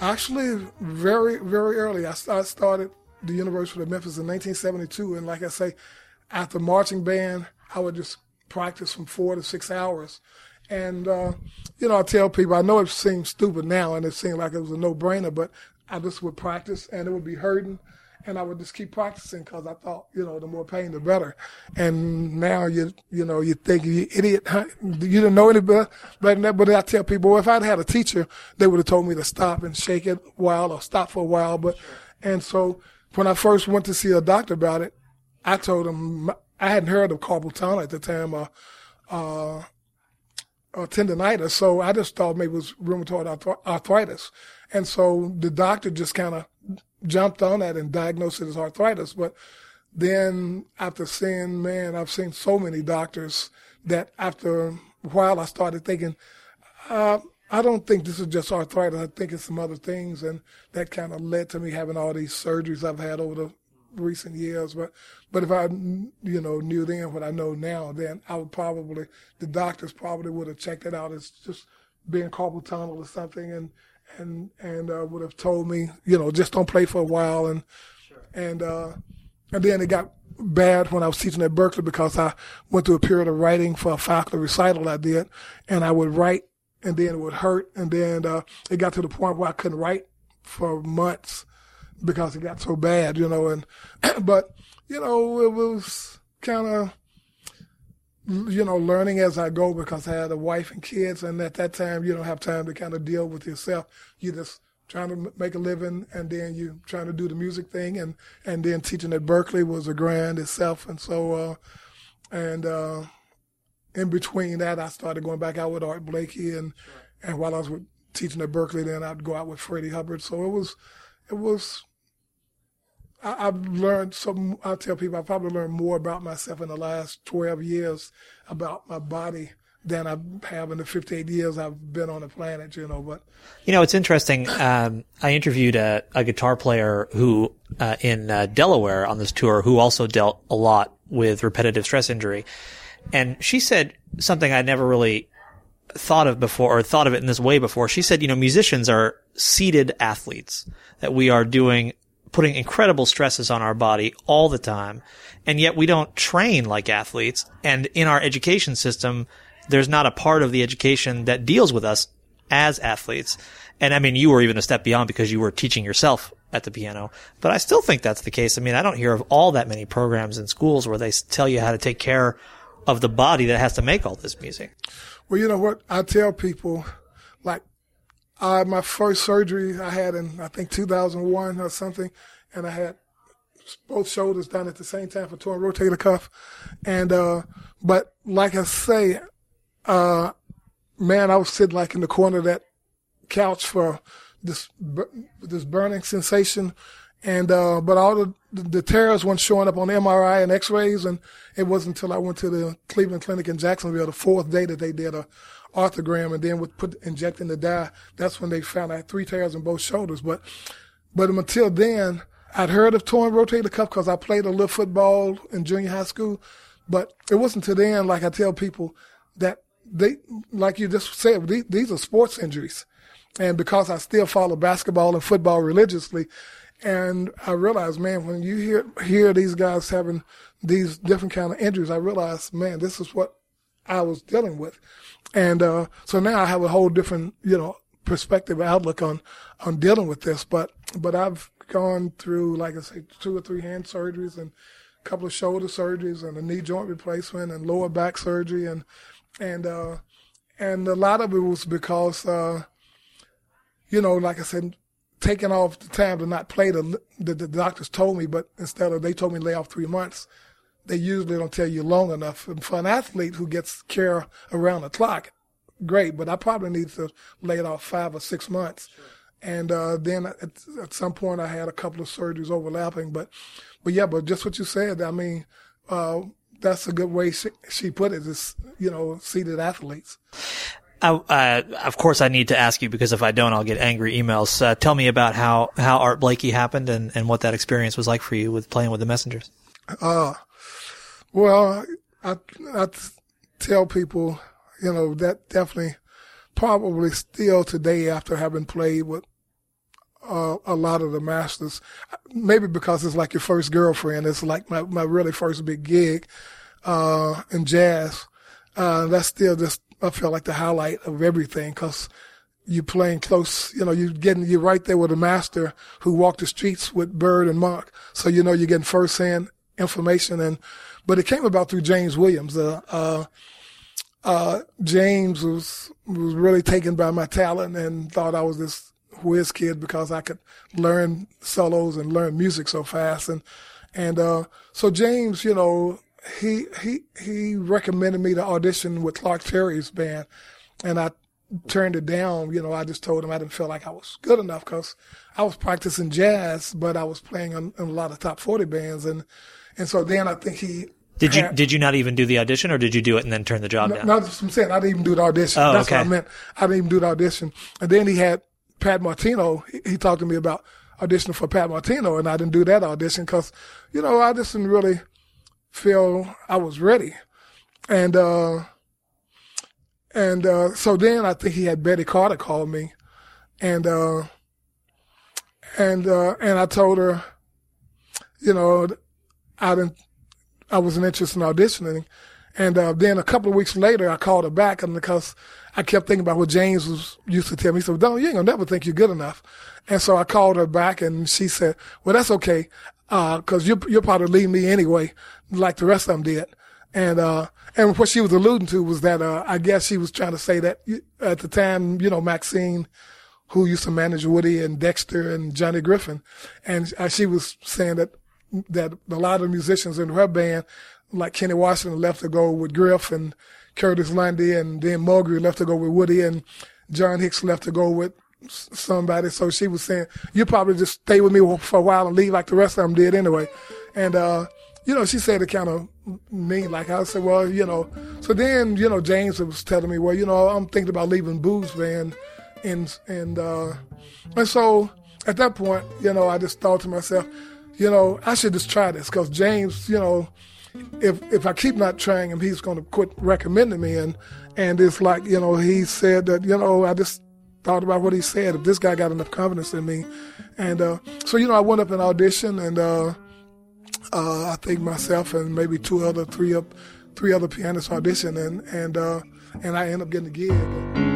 Actually, very, very early. I, I started the University of Memphis in 1972, and like I say, after marching band, I would just practice from four to six hours. And uh, you know, I tell people, I know it seems stupid now, and it seemed like it was a no-brainer, but I just would practice, and it would be hurting, and I would just keep practicing because I thought, you know, the more pain, the better. And now you, you know, you think you idiot, huh? you didn't know any better, that. But I tell people, well, if I'd had a teacher, they would have told me to stop and shake it a while or stop for a while. But, and so when I first went to see a doctor about it, I told him I hadn't heard of carpal tunnel at the time, uh, uh, uh, tendonitis. So I just thought maybe it was rheumatoid arth- arthritis. And so the doctor just kind of jumped on that and diagnosed it as arthritis. But then after seeing, man, I've seen so many doctors that after a while I started thinking, uh, I don't think this is just arthritis. I think it's some other things. And that kind of led to me having all these surgeries I've had over the recent years. But, but if I, you know, knew then what I know now, then I would probably, the doctors probably would have checked it out as just being carpal tunnel or something and, and, and, uh, would have told me, you know, just don't play for a while. And, and, uh, and then it got bad when I was teaching at Berklee because I went through a period of writing for a faculty recital I did, and I would write, and then it would hurt, and then uh, it got to the point where I couldn't write for months because it got so bad, you know. And but you know, it was kind of you know learning as I go because I had a wife and kids, and at that time you don't have time to kind of deal with yourself. You just trying to make a living, and then you trying to do the music thing, and and then teaching at Berklee was a grind itself, and so uh, and uh, in between that, I started going back out with Art Blakey, and and while I was with, teaching at Berklee, then I'd go out with Freddie Hubbard. So it was it was. I, I've learned some. I tell people I probably learned more about myself in the last twelve years about my body than I have in the fifty-eight years I've been on the planet. You know, but You know, it's interesting. Um, I interviewed a, a guitar player who, uh, in uh, Delaware on this tour, who also dealt a lot with repetitive stress injury. And she said something I never really thought of before or thought of it in this way before. She said, you know, musicians are seated athletes that we are doing, putting incredible stresses on our body all the time. And yet we don't train like athletes. And in our education system, there's not a part of the education that deals with us as athletes. And I mean, you were even a step beyond because you were teaching yourself at the piano, but I still think that's the case. I mean, I don't hear of all that many programs in schools where they tell you how to take care of the body that has to make all this music. Well, you know what? I tell people, like, uh, my first surgery I had in, I think, 2001 or something, and I had both shoulders done at the same time for torn rotator cuff. And, uh, but like I say, uh, man, I was sitting like in the corner of that couch for this, this burning sensation. And, uh, but all the, the tears weren't showing up on MRI and x-rays. And it wasn't until I went to the Cleveland Clinic in Jacksonville the fourth day that they did a arthrogram and then would put, injecting the dye. That's when they found I had three tears in both shoulders. But, but until then, I'd heard of torn rotator cuff because I played a little football in junior high school. But it wasn't until then, like I tell people, that they, like you just said, these, these are sports injuries. And because I still follow basketball and football religiously, and I realized, man, when you hear hear these guys having these different kind of injuries, I realized, man, this is what I was dealing with. And uh, so now I have a whole different, you know, perspective outlook on on dealing with this. But but I've gone through, like I say, two or three hand surgeries and a couple of shoulder surgeries and a knee joint replacement and lower back surgery and and uh, and a lot of it was because uh, you know, like I said, taking off the time to not play the, the the doctors told me, but instead of they told me lay off three months, they usually don't tell you long enough. And for an athlete who gets care around the clock, great, but I probably need to lay it off five or six months. And uh, then at, at some point, I had a couple of surgeries overlapping, but but yeah, but just what you said, I mean, uh, that's a good way she, she put it. Is you know, seated athletes. I, uh, of course, I need to ask you because if I don't, I'll get angry emails. Uh, tell me about how, how Art Blakey happened and, and what that experience was like for you with playing with the Messengers. Uh, well, I, I tell people, you know, that definitely, probably still today after having played with uh, a lot of the masters, maybe because it's like your first girlfriend. It's like my, my really first big gig, uh, in jazz. Uh, that's still just, I feel like the highlight of everything because you're playing close, you know, you're getting, you're right there with a master who walked the streets with Bird and Monk. So, you know, you're getting firsthand information and, but it came about through James Williams. Uh, uh, uh, James was, was really taken by my talent and thought I was this whiz kid because I could learn solos and learn music so fast. And, and, uh, so James, you know, he, he, he recommended me to audition with Clark Terry's band. And I turned it down. You know, I just told him I didn't feel like I was good enough because I was practicing jazz, but I was playing in, in a lot of top 40 bands. And, and so then I think he, Did you did you not even do the audition, or did you do it and then turn the job no, down? no, that's what I'm saying. I didn't even do the audition. Oh, That's okay. what I meant. I didn't even do the audition. And then he had Pat Martino. He, he talked to me about auditioning for Pat Martino, and I didn't do that audition because, you know, I just didn't really feel I was ready. And, uh, and, uh, so then I think he had Betty Carter call me and, uh, and, uh, and I told her, you know, I didn't, I wasn't interested in auditioning. And uh, then a couple of weeks later, I called her back, and because I kept thinking about what James was used to tell me, he said, "Don't you ain't gonna never think you're good enough." And so I called her back, and she said, "Well, that's okay, because you're you're probably leaving me anyway, like the rest of them did." And uh, and what she was alluding to was that uh, I guess she was trying to say that at the time, you know, Maxine, who used to manage Woody and Dexter and Johnny Griffin, and uh, she was saying that that a lot of musicians in her band, like Kenny Washington, left to go with Griff and Curtis Lundy, and then Mulgrew left to go with Woody, and John Hicks left to go with somebody. So she was saying, "You probably just stay with me for a while and leave like the rest of them did anyway." And uh, you know, she said it kind of mean. Like I said, well, you know. So then, you know, James was telling me, well, you know, I'm thinking about leaving Bu's band, and and uh, and so at that point, you know, I just thought to myself, you know, I should just try this because James, you know, if if I keep not trying him, he's going to quit recommending me. And and it's like, you know, he said that, you know, I just thought about what he said. If this guy got enough confidence in me, and uh, so you know, I went up and auditioned, and uh, uh, I think myself and maybe two other, three up, three other pianists auditioned, and and uh, and I ended up getting the gig.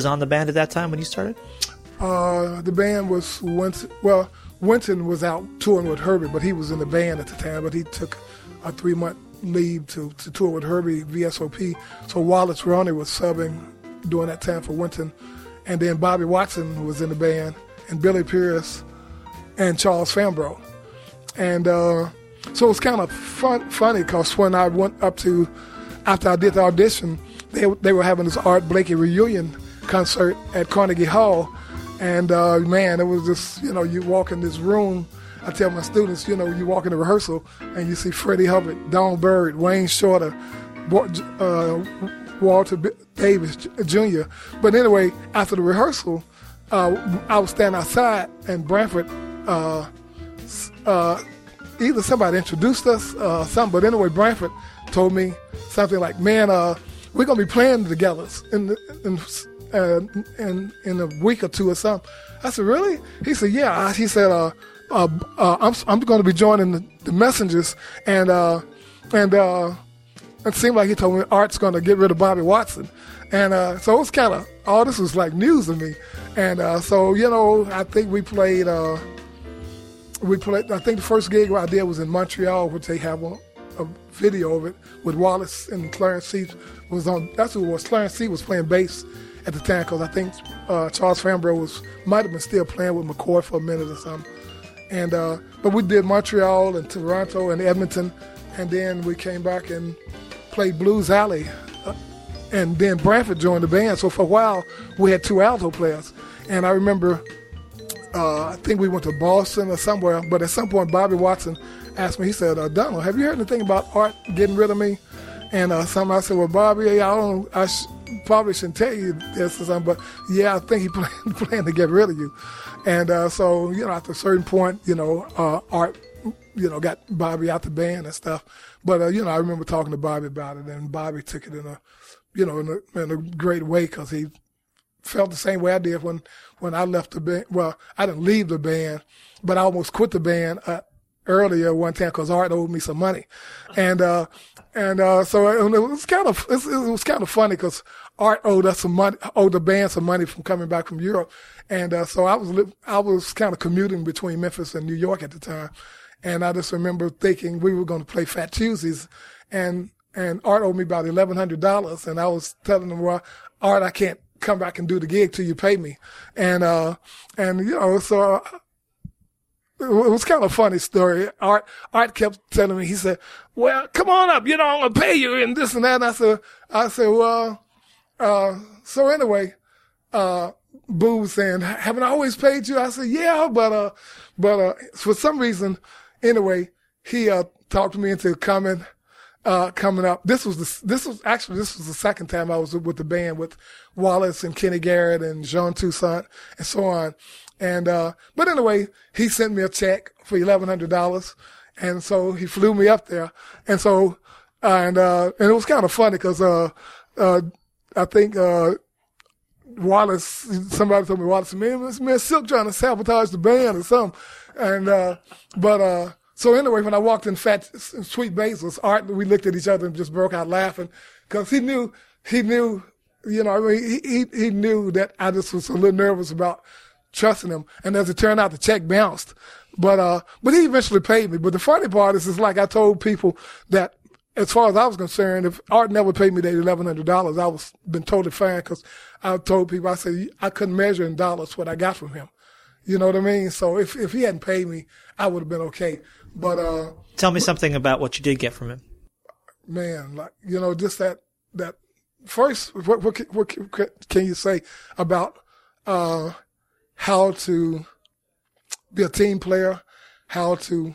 Was on the band at that time when you started? Uh, the band was Wynton. Well, Wynton was out touring with Herbie, but he was in the band at the time. But he took a three month leave to, to tour with Herbie VSOP. So Wallace Roney was subbing during that time for Wynton, and then Bobby Watson was in the band, and Billy Pierce, and Charles Fambrough, and uh, so it was kind of fun, funny because when I went up to after I did the audition, they they were having this Art Blakey reunion concert at Carnegie Hall, and uh, man, it was just you know you walk in this room. I tell my students, you know, you walk in the rehearsal and you see Freddie Hubbard, Don Byrd, Wayne Shorter, uh, Walter Davis Jr. But anyway, after the rehearsal, uh, I was standing outside, and Branford, uh, uh, either somebody introduced us, uh, something. But anyway, Branford told me something like, "Man, uh, we're gonna be playing together in the, in, uh, in in a week or two or something." I said, "Really?" He said, "Yeah." He said, uh, uh, uh, "I'm I'm going to be joining the, the Messengers, and uh, and uh, it seemed like he told me Art's going to get rid of Bobby Watson, and so it was kind of all this was like news to me, and so you know I think we played." We played. I think the first gig I did was in Montreal, which they have a, a video of it with Wallace and Clarence Seay was on. That's who it was. Clarence Seay was playing bass at the time because I think uh, Charles Fambrough was might have been still playing with McCoy for a minute or something. And uh, but we did Montreal and Toronto and Edmonton, and then we came back and played Blues Alley. Uh, and then Branford joined the band. So for a while, we had two alto players. And I remember uh, I think we went to Boston or somewhere, but at some point Bobby Watson asked me, he said, uh, Donald, have you heard anything about Art getting rid of me? And uh, something I said, well, Bobby, I don't, I sh- probably shouldn't tell you this or something, but yeah, I think he planned, planned to get rid of you. And uh, so, you know, after a certain point, you know, uh, Art, you know, got Bobby out the band and stuff. But, uh, you know, I remember talking to Bobby about it, and Bobby took it in a, you know, in a, in a great way because he felt the same way I did when when I left the band. Well, I didn't leave the band, but I almost quit the band uh, earlier one time because Art owed me some money, and uh, and uh, so it was kind of it was kind of funny because Art owed us some money, owed the band some money from coming back from Europe, and uh, so I was li- I was kind of commuting between Memphis and New York at the time, and I just remember thinking we were going to play Fat Tuesdays, and and Art owed me about eleven hundred dollars, and I was telling him, well, Art, I can't come back and do the gig till you pay me. And, uh, and, you know, so it was kind of a funny story. Art, Art kept telling me, he said, well, come on up, you know, I'm going to pay you and this and that. And I said, I said, well, uh, so anyway, uh, Bu was saying, haven't I always paid you? I said, yeah, but, uh, but, uh, for some reason, anyway, he, uh, talked me into coming, uh, coming up. This was the, this was actually, this was the second time I was with the band with Wallace and Kenny Garrett and Jean Toussaint and so on. And, uh, but anyway, he sent me a check for $1,100. And so he flew me up there. And so, and, uh, and it was kind of funny because, uh, uh, I think, uh, Wallace, somebody told me Wallace, man, man Silk trying to sabotage the band or something. And, uh, but, uh, so anyway, when I walked in Fat Sweet Basil's Art, we looked at each other and just broke out laughing because he knew, he knew, you know, I mean, he, he, he knew that I just was a little nervous about trusting him. And as it turned out, the check bounced. But, uh, but he eventually paid me. But the funny part is, it's like I told people that as far as I was concerned, if Art never paid me that eleven hundred dollars, I was been totally fine because I told people I said I couldn't measure in dollars what I got from him. You know what I mean? So if if he hadn't paid me, I would have been okay. But uh, Tell me something about what you did get from him. man, like you know, just that that first, what what, what can you say about uh, how to be a team player, how to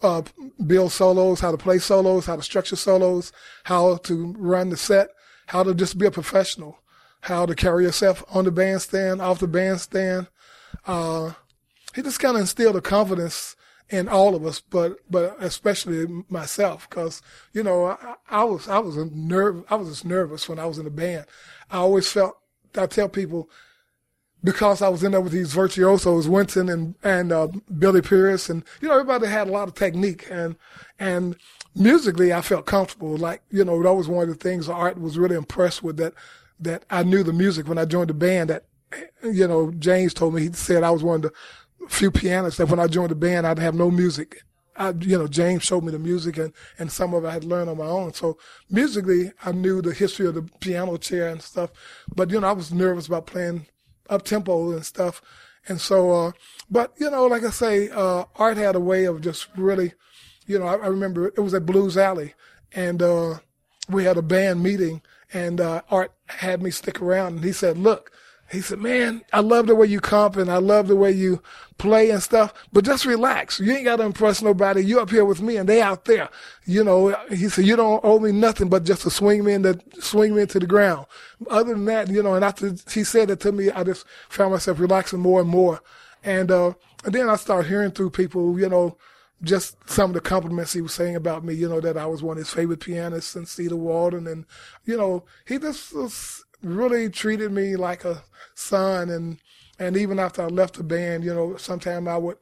uh, build solos, how to play solos, how to structure solos, how to run the set, how to just be a professional, how to carry yourself on the bandstand, off the bandstand. Uh, he just kind of instilled a confidence in all of us, but but especially myself, because you know I, I was I was a nerve I was just nervous when I was in the band. I always felt I tell people because I was in there with these virtuosos, Winston and and uh, Billy Pierce, and you know everybody had a lot of technique, and and musically I felt comfortable. Like you know that was one of the things Art was really impressed with that that I knew the music when I joined the band. That you know James told me he said I was one of the few pianists that when I joined the band I'd have no music. I, you know, James showed me the music and, and some of it I had learned on my own. So musically, I knew the history of the piano chair and stuff. But, you know, I was nervous about playing up tempo and stuff. And so, uh, but, you know, like I say, uh, Art had a way of just really, you know, I, I remember it was at Blues Alley and, uh, we had a band meeting and, uh, Art had me stick around and he said, look, he said, man, I love the way you comp and I love the way you play and stuff, but just relax. You ain't got to impress nobody. You up here with me and they out there. You know, he said, you don't owe me nothing but just to swing me in the, swing me into the ground. Other than that, you know, and after he said it to me, I just found myself relaxing more and more. And, uh, and then I started hearing through people, you know, just some of the compliments he was saying about me, you know, that I was one of his favorite pianists and Cedar Walton. And, you know, he just was, really treated me like a son. And, and even after I left the band, you know, sometime I would,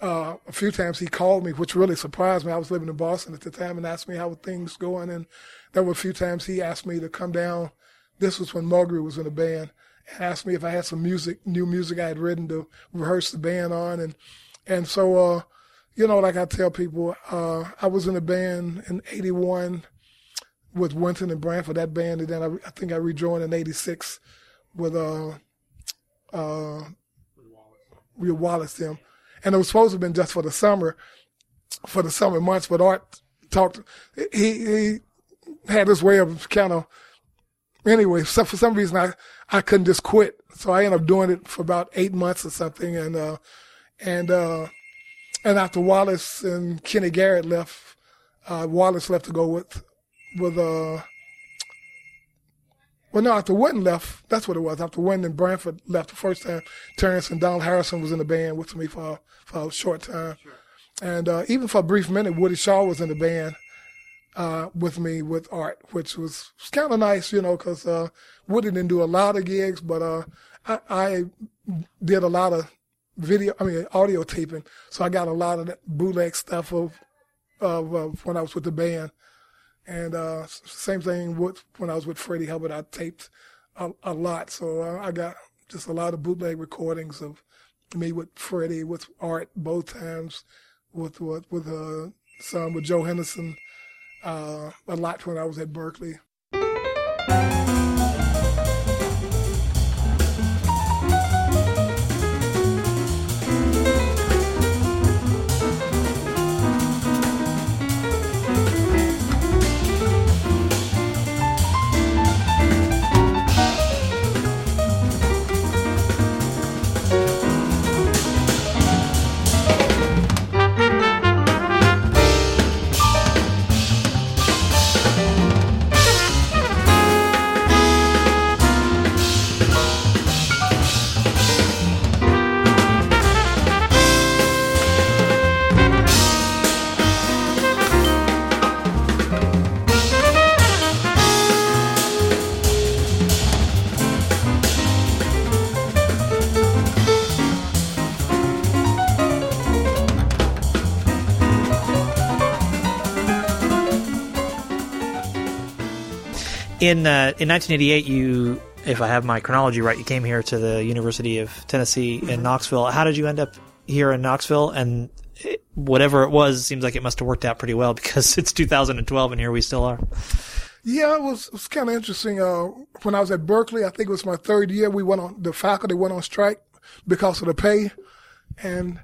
uh, a few times he called me, which really surprised me. I was living in Boston at the time and asked me how were things going. And there were a few times he asked me to come down. This was when Mulgrew was in the band and asked me if I had some music, new music I had written to rehearse the band on. And, and so, uh, you know, like I tell people, uh, I was in a band in 81 with Wynton and Branford, that band. And then I, I think I rejoined in 86 with, uh, uh, with Wallace them. And it was supposed to have been just for the summer, for the summer months, but Art talked, he, he had this way of kind of, anyway, so for some reason I, I couldn't just quit. So I ended up doing it for about eight months or something. And, uh, and, uh, and after Wallace and Kenny Garrett left, uh, Wallace left to go with, with, uh, well, no, after Wynton left, that's what it was. After Wynton and Branford left the first time, Terrence and Donald Harrison was in the band with me for, for a short time. And, uh, even for a brief minute, Woody Shaw was in the band, uh, with me with Art, which was, was kind of nice, you know, cause, uh, Woody didn't do a lot of gigs, but, uh, I, I did a lot of video, I mean, audio taping. So I got a lot of that bootleg stuff of, of, of when I was with the band. And, uh, same thing with when I was with Freddie Hubbard, I taped a, a lot. So uh, I got just a lot of bootleg recordings of me with Freddie, with Art both times, with, with, with, uh, some with Joe Henderson, uh, a lot when I was at Berklee. In uh, in 1988, you, if I have my chronology right, you came here to the University of Tennessee in Knoxville. How did you end up here in Knoxville? And it, whatever it was, seems like it must have worked out pretty well because it's 2012 and here we still are. Yeah, it was, it was kind of interesting. Uh, when I was at Berklee, I think it was my third year, we went on, the faculty went on strike because of the pay. And,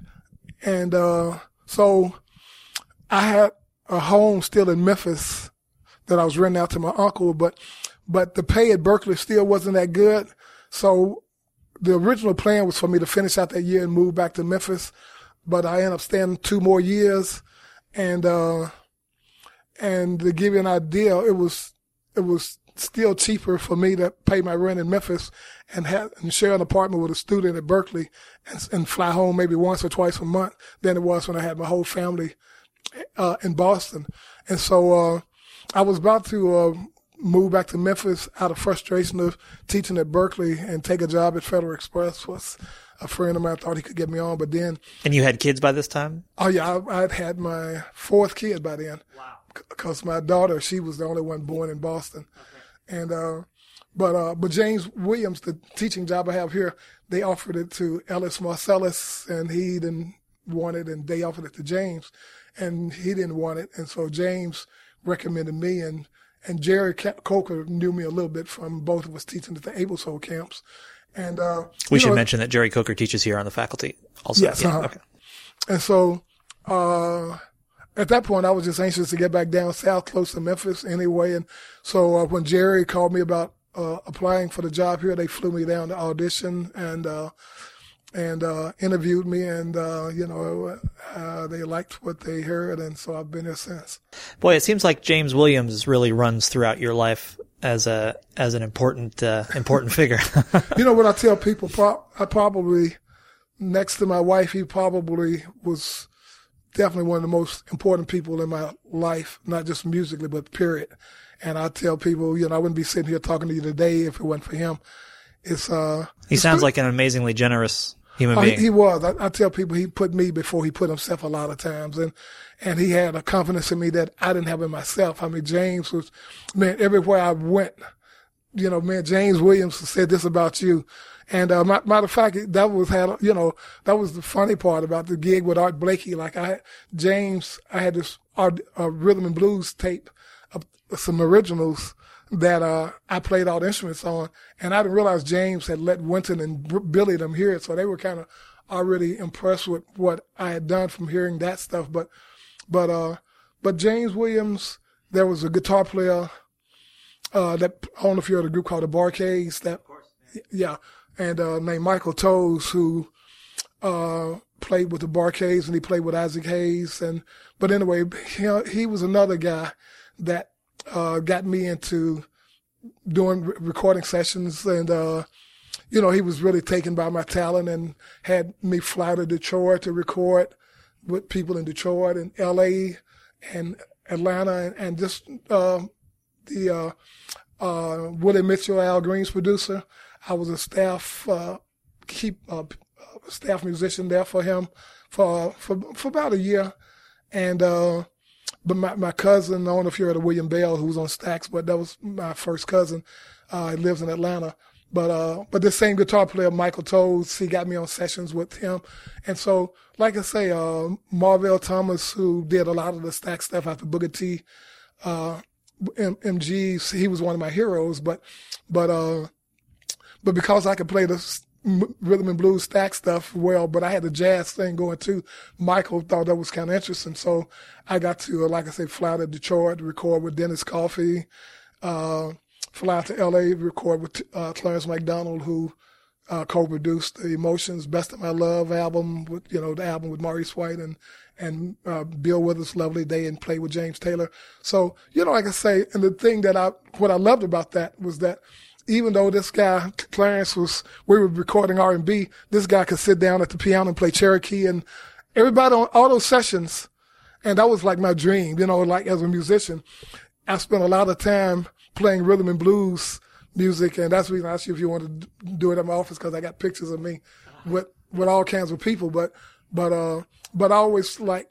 and, uh, so I had a home still in Memphis that I was renting out to my uncle, but, but the pay at Berklee still wasn't that good. So the original plan was for me to finish out that year and move back to Memphis, but I ended up staying two more years and, uh, and to give you an idea, it was it was still cheaper for me to pay my rent in Memphis and have and share an apartment with a student at Berklee and, and fly home maybe once or twice a month than it was when I had my whole family uh, in Boston. And so uh, I was about to uh, move back to Memphis out of frustration of teaching at Berklee and take a job at Federal Express. Was a friend of mine thought he could get me on, but then And you had kids by this time? Oh yeah, I, I'd had my fourth kid by then. Wow. Because my daughter, she was the only one born in Boston, and uh, but uh, but James Williams, the teaching job I have here, they offered it to Ellis Marsalis, and he didn't want it, and they offered it to James, and he didn't want it, and so James recommended me, and and Jerry Coker knew me a little bit from both of us teaching at the Aebersold camps, and uh, We should know, mention that Jerry Coker teaches here on the faculty also. Yes, Yeah, uh-huh. okay. And so, uh, at that point, I was just anxious to get back down south, close to Memphis anyway. And so, uh, when Jerry called me about uh, applying for the job here, they flew me down to audition and uh, and uh, interviewed me, and uh, you know uh, they liked what they heard, and so I've been here since. Boy, it seems like James Williams really runs throughout your life as a as an important uh, important figure. You know what I tell people? Pro- I probably next to my wife, he probably was definitely one of the most important people in my life, not just musically, but period. And I tell people, you know, I wouldn't be sitting here talking to you today if it wasn't for him. It's uh, he sounds like an amazingly generous human Oh, he, being. he was. I, I tell people he put me before he put himself a lot of times, and and he had a confidence in me that I didn't have in myself. I mean, James was, man, everywhere I went, you know, man, James Williams said this about you. And uh, ma- matter of fact, that was had you know that was the funny part about the gig with Art Blakey. Like I, James, I had this art, uh, rhythm and blues tape, of some originals that uh, I played all the instruments on, and I didn't realize James had let Wynton and Billy them hear it, so they were kind of already impressed with what I had done from hearing that stuff. But, but, uh, but James Williams, there was a guitar player uh, that I don't know if you heard a group called the Bar-Kays. That, yeah, and uh, named Michael Toles who uh, played with the Bar-Kays and he played with Isaac Hayes. And but anyway, he, he was another guy that uh, got me into doing re- recording sessions and. Uh, you know, he was really taken by my talent and had me fly to Detroit to record with people in Detroit and L.A. and Atlanta and, and just uh, the uh, uh, Willie Mitchell, Al Green's producer. I was a staff uh, keep uh, staff musician there for him for for for about a year, and uh, but my my cousin, I don't know if you heard of William Bell, who was on Stax, but that was my first cousin. Uh, he lives in Atlanta. But uh, but the same guitar player, Michael Toles, he got me on sessions with him, and so like I say, uh, Marvell Thomas, who did a lot of the Stax stuff after Booker T, uh, M- he was one of my heroes. But but uh, but because I could play the rhythm and blues Stax stuff well, but I had the jazz thing going too. Michael thought that was kind of interesting, so I got to, uh, like I say, fly to Detroit record with Dennis Coffey, uh, fly to L.A. record with uh, Clarence McDonald, who uh, co-produced the Emotions Best of My Love album, with you know the album with Maurice White and and uh, Bill Withers' Lovely Day, and play with James Taylor. So you know, like I say, and the thing that I what I loved about that was that even though this guy Clarence was, we were recording R and B, this guy could sit down at the piano and play Cherokee, and everybody on all those sessions, and that was like my dream. You know, like as a musician, I spent a lot of time playing rhythm and blues music, and that's the reason I asked you if you want to do it at my office because I got pictures of me with with all kinds of people. But but uh but I always like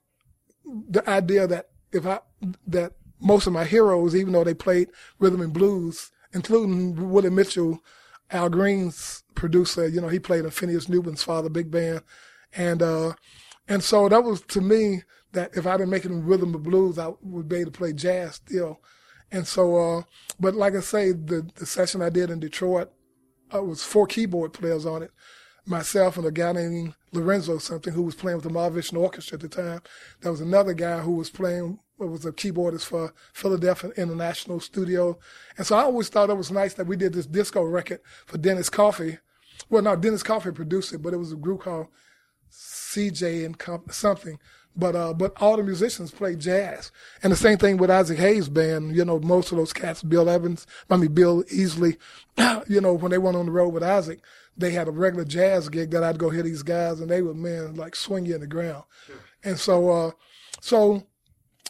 the idea that if I that most of my heroes, even though they played rhythm and blues, including Willie Mitchell, Al Green's producer, you know, he played in Phineas Newborn's father big band, and uh and so that was to me that if I didn't make it in rhythm and blues, I would be able to play jazz still. And so, uh, but like I say, the, the session I did in Detroit, uh, was four keyboard players on it. Myself and a guy named Lorenzo something who was playing with the Mahavishnu Orchestra at the time. There was another guy who was playing, was a keyboardist for Philadelphia International Studio. And so I always thought it was nice that we did this disco record for Dennis Coffey. Well, no, Dennis Coffey produced it, but it was a group called CJ and comp- something. But uh, but all the musicians played jazz, and the same thing with Isaac Hayes' band. You know, most of those cats, Bill Evans, I mean Bill Easley. you know, when they went on the road with Isaac, they had a regular jazz gig that I'd go hear these guys, and they would man like swing you in the ground. And so, uh, so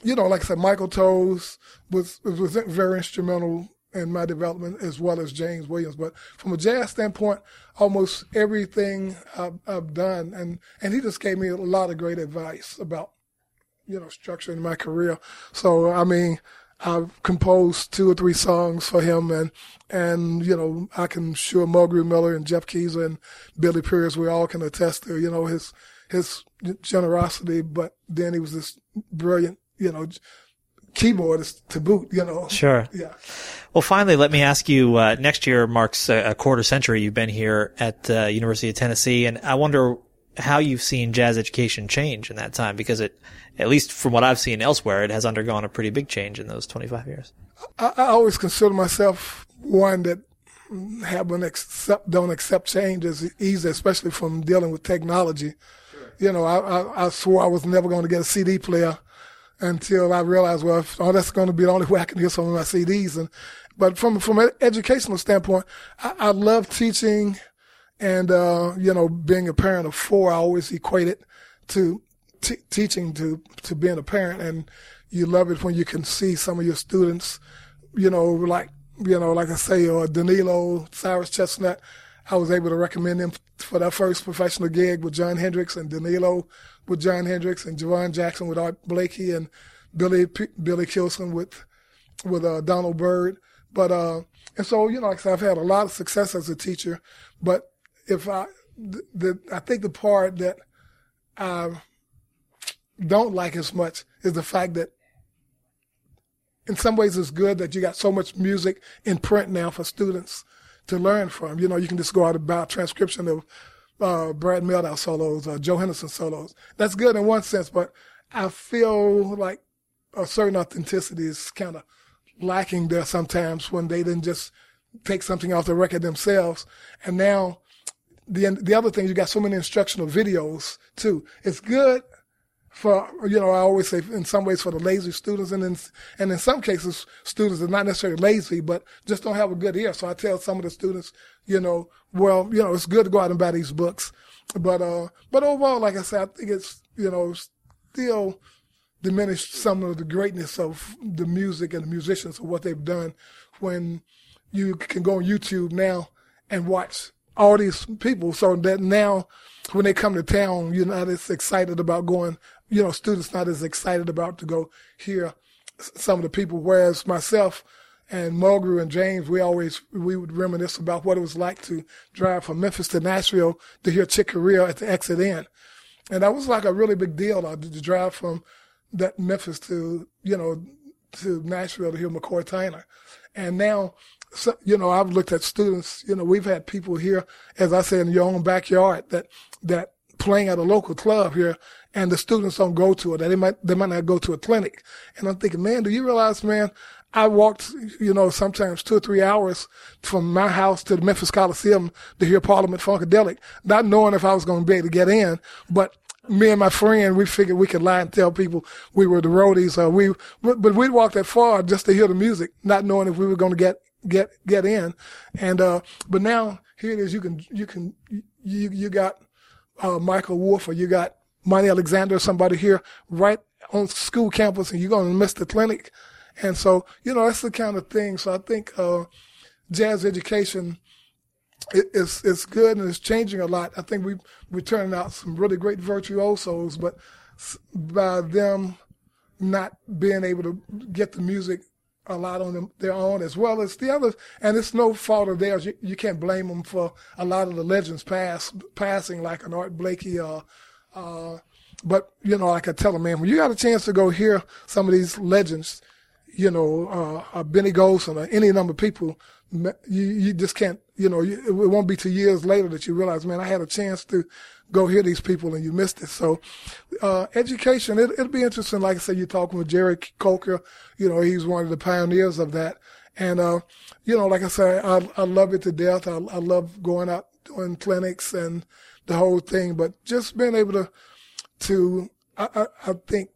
you know, like I said, Michael Toles was was very instrumental in my development as well as James Williams. But from a jazz standpoint, almost everything I've, I've done, and and he just gave me a lot of great advice about you know structuring my career. So I mean. I've composed two or three songs for him, and and you know I can sure Mulgrew Miller and Geoff Keezer and Billy Pierce, we all can attest to you know his his generosity, but then he was this brilliant you know keyboardist to boot, you know. Sure. Yeah. Well, finally, let me ask you. Uh, next year marks a, a quarter century you've been here at uh, University of Tennessee, and I wonder how you've seen jazz education change in that time, because it, at least from what I've seen elsewhere, it has undergone a pretty big change in those 25 years. I, I always consider myself one that haven't accept don't accept change as easy, especially from dealing with technology. You know, I, I I swore I was never going to get a CD player until I realized, well, if, oh, that's going to be the only way I can hear some of my CDs. And but from from an educational standpoint, I, I love teaching, and uh, you know, being a parent of four, I always equate it to t- teaching to to being a parent, and you love it when you can see some of your students, you know, like you know, like I say, or Danilo, Cyrus Chestnut. I was able to recommend them for their first professional gig with Jon Hendricks and Danilo with Jon Hendricks and Javon Jackson with Art Blakey and Billy P- Billy Kilson with with uh, Donald Byrd. But uh, and so you know, like I said, I've had a lot of success as a teacher. But if I, the, the I think the part that I don't like as much is the fact that in some ways it's good that you got so much music in print now for students to learn from. You know, you can just go out about transcription of uh, Brad Mehldau solos, uh, Joe Henderson solos. That's good in one sense, but I feel like a certain authenticity is kind of lacking there sometimes when they didn't just take something off the record themselves. And now the the other thing, you got so many instructional videos too. It's good for you know I always say in some ways for the lazy students, and in and in some cases students are not necessarily lazy, but just don't have a good ear. So I tell some of the students, you know, well, you know, it's good to go out and buy these books, but uh, but overall, like I said, I think it's you know still diminished some of the greatness of the music and the musicians of what they've done when you can go on YouTube now and watch all these people so that now when they come to town, you're not as excited about going, you know, students not as excited about to go hear some of the people. Whereas myself and Mulgrew and James, we always, we would reminisce about what it was like to drive from Memphis to Nashville to hear Chick Corea at the Exit/In. And that was like a really big deal to, to drive from that Memphis to, you know, to Nashville to hear McCoy Tyner. And now, so, you know, I've looked at students, you know, we've had people here, as I say, in your own backyard that, that playing at a local club here and the students don't go to it. They might, they might not go to a clinic. And I'm thinking, man, do you realize, man, I walked, you know, sometimes two or three hours from my house to the Memphis Coliseum to hear Parliament Funkadelic, not knowing if I was going to be able to get in, but me and my friend, we figured we could lie and tell people we were the roadies. Uh, we, but we'd walk that far just to hear the music, not knowing if we were going to get, get, get in. And, uh, but now here it is. You can, you can, you, you got, uh, Michael Wolff or you got Monty Alexander, or somebody here right on school campus and you're going to miss the clinic. And so, you know, that's the kind of thing. So I think, uh, jazz education, is, it's good and it's changing a lot. I think we we're turning out some really great virtuosos, but by them not being able to get the music a lot on them, their own as well as the others, and it's no fault of theirs. You, you can't blame them for a lot of the legends pass passing, like an Art Blakey or. Uh, but you know, like I tell a man, when you got a chance to go hear some of these legends, you know, uh, uh, Benny Golson or any number of people, you, you just can't, you know, you, it won't be two years later that you realize, man, I had a chance to go hear these people and you missed it. So, uh, education, it, it'll be interesting. Like I said, you're talking with Jerry Coker, you know, he's one of the pioneers of that. And, uh, you know, like I said, I, I love it to death. I, I love going out doing clinics and the whole thing, but just being able to, to, I, I, I think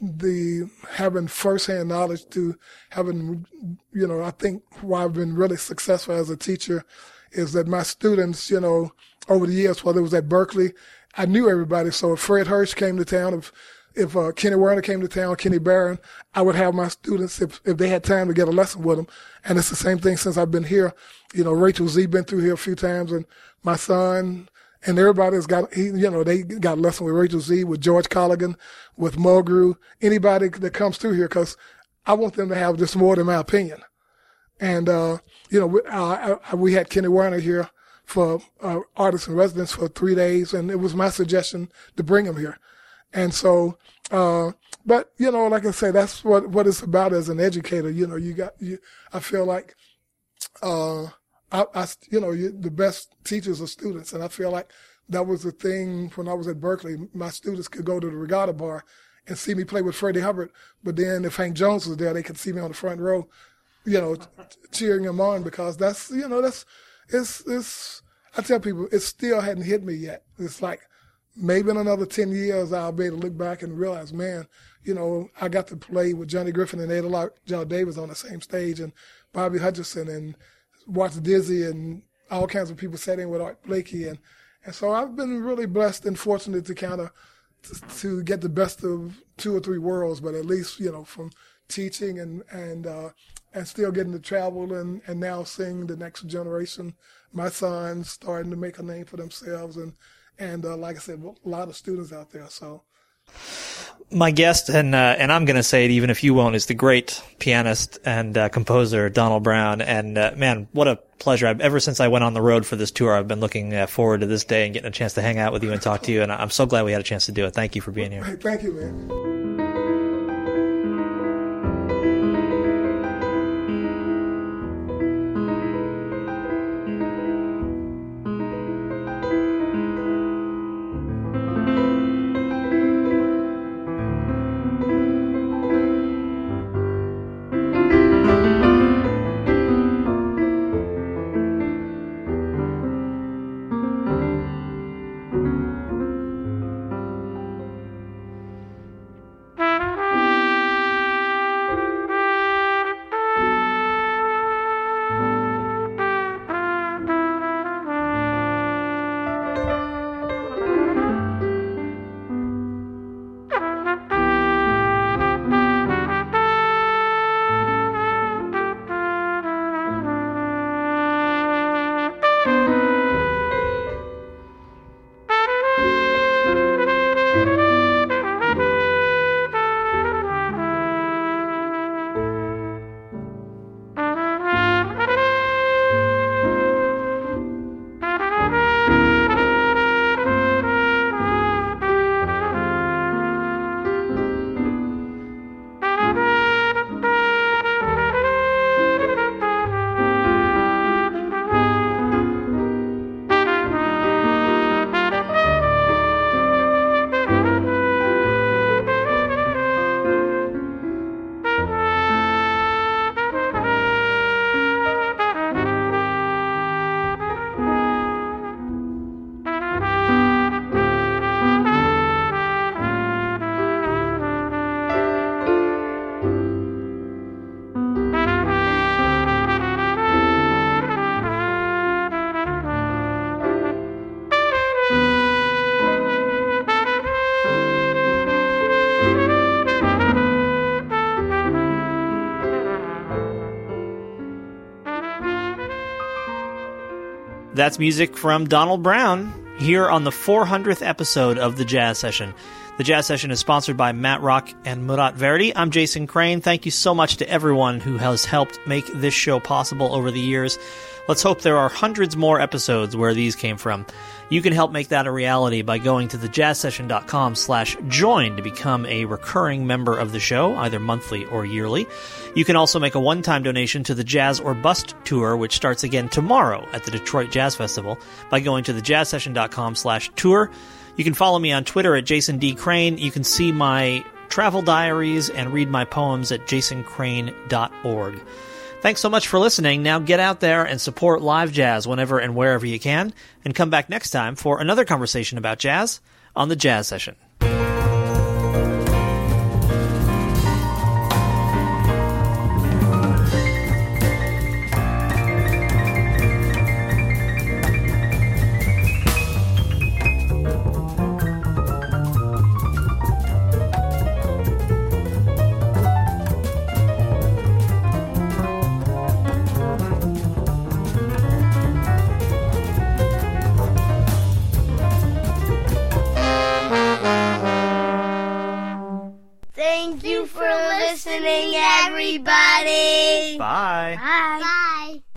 the having firsthand knowledge to having, you know, I think why I've been really successful as a teacher is that my students, you know, over the years, whether it was at Berklee, I knew everybody. So if Fred Hersch came to town, if if uh, Kenny Werner came to town, Kenny Barron, I would have my students if if they had time to get a lesson with them. And it's the same thing since I've been here. You know, Rachel Z been through here a few times, and my son and everybody's got, you know, they got a lesson with Rachel Z, with George Colligan, with Mulgrew, anybody that comes through here, because I want them to have just more than my opinion. And, uh, you know, we, uh, I, we had Kenny Werner here for uh, artists in residence for three days, and it was my suggestion to bring him here. And so, uh, but you know, like I say, that's what what it's about as an educator. You know, you got you. I feel like, uh, I, I you know, you, the best teachers are students, and I feel like that was the thing when I was at Berklee. My students could go to the Regatta Bar and see me play with Freddie Hubbard, but then if Hank Jones was there, they could see me on the front row you know, cheering him on because that's you know that's it's it's. I tell people it still hadn't hit me yet. It's like maybe in another ten years I'll be able to look back and realize, man, you know, I got to play with Johnny Griffin and Ada John Davis on the same stage, and Bobby Hutcherson and watch Dizzy and all kinds of people sat in with Art Blakey, and and so I've been really blessed and fortunate to kind of to, get the best of two or three worlds, but at least you know from teaching and and uh, and still getting to travel and and now seeing the next generation, my sons starting to make a name for themselves and and uh, like I said, a lot of students out there. So My guest, and uh, and I'm going to say it even if you won't, is the great pianist and uh, composer Donald Brown. And uh, man, what a pleasure! I've, ever since I went on the road for this tour, I've been looking uh, forward to this day and getting a chance to hang out with you and talk to you. And I'm so glad we had a chance to do it. Thank you for being here. thank you, man. That's music from Donald Brown here on the 400th episode of the Jazz Session. The Jazz Session is sponsored by Matt Rock and Murat Verdi. I'm Jason Crane. Thank you so much to everyone who has helped make this show possible over the years. Let's hope there are hundreds more episodes where these came from. You can help make that a reality by going to thejazzsession.com slash join to become a recurring member of the show, either monthly or yearly. You can also make a one-time donation to the Jazz or Bust tour, which starts again tomorrow at the Detroit Jazz Festival by going to thejazzsession.com slash tour. You can follow me on Twitter at Jason D. Crane. You can see my travel diaries and read my poems at jasoncrane.org. Thanks so much for listening. Now get out there and support live jazz whenever and wherever you can, and come back next time for another conversation about jazz on the Jazz Session.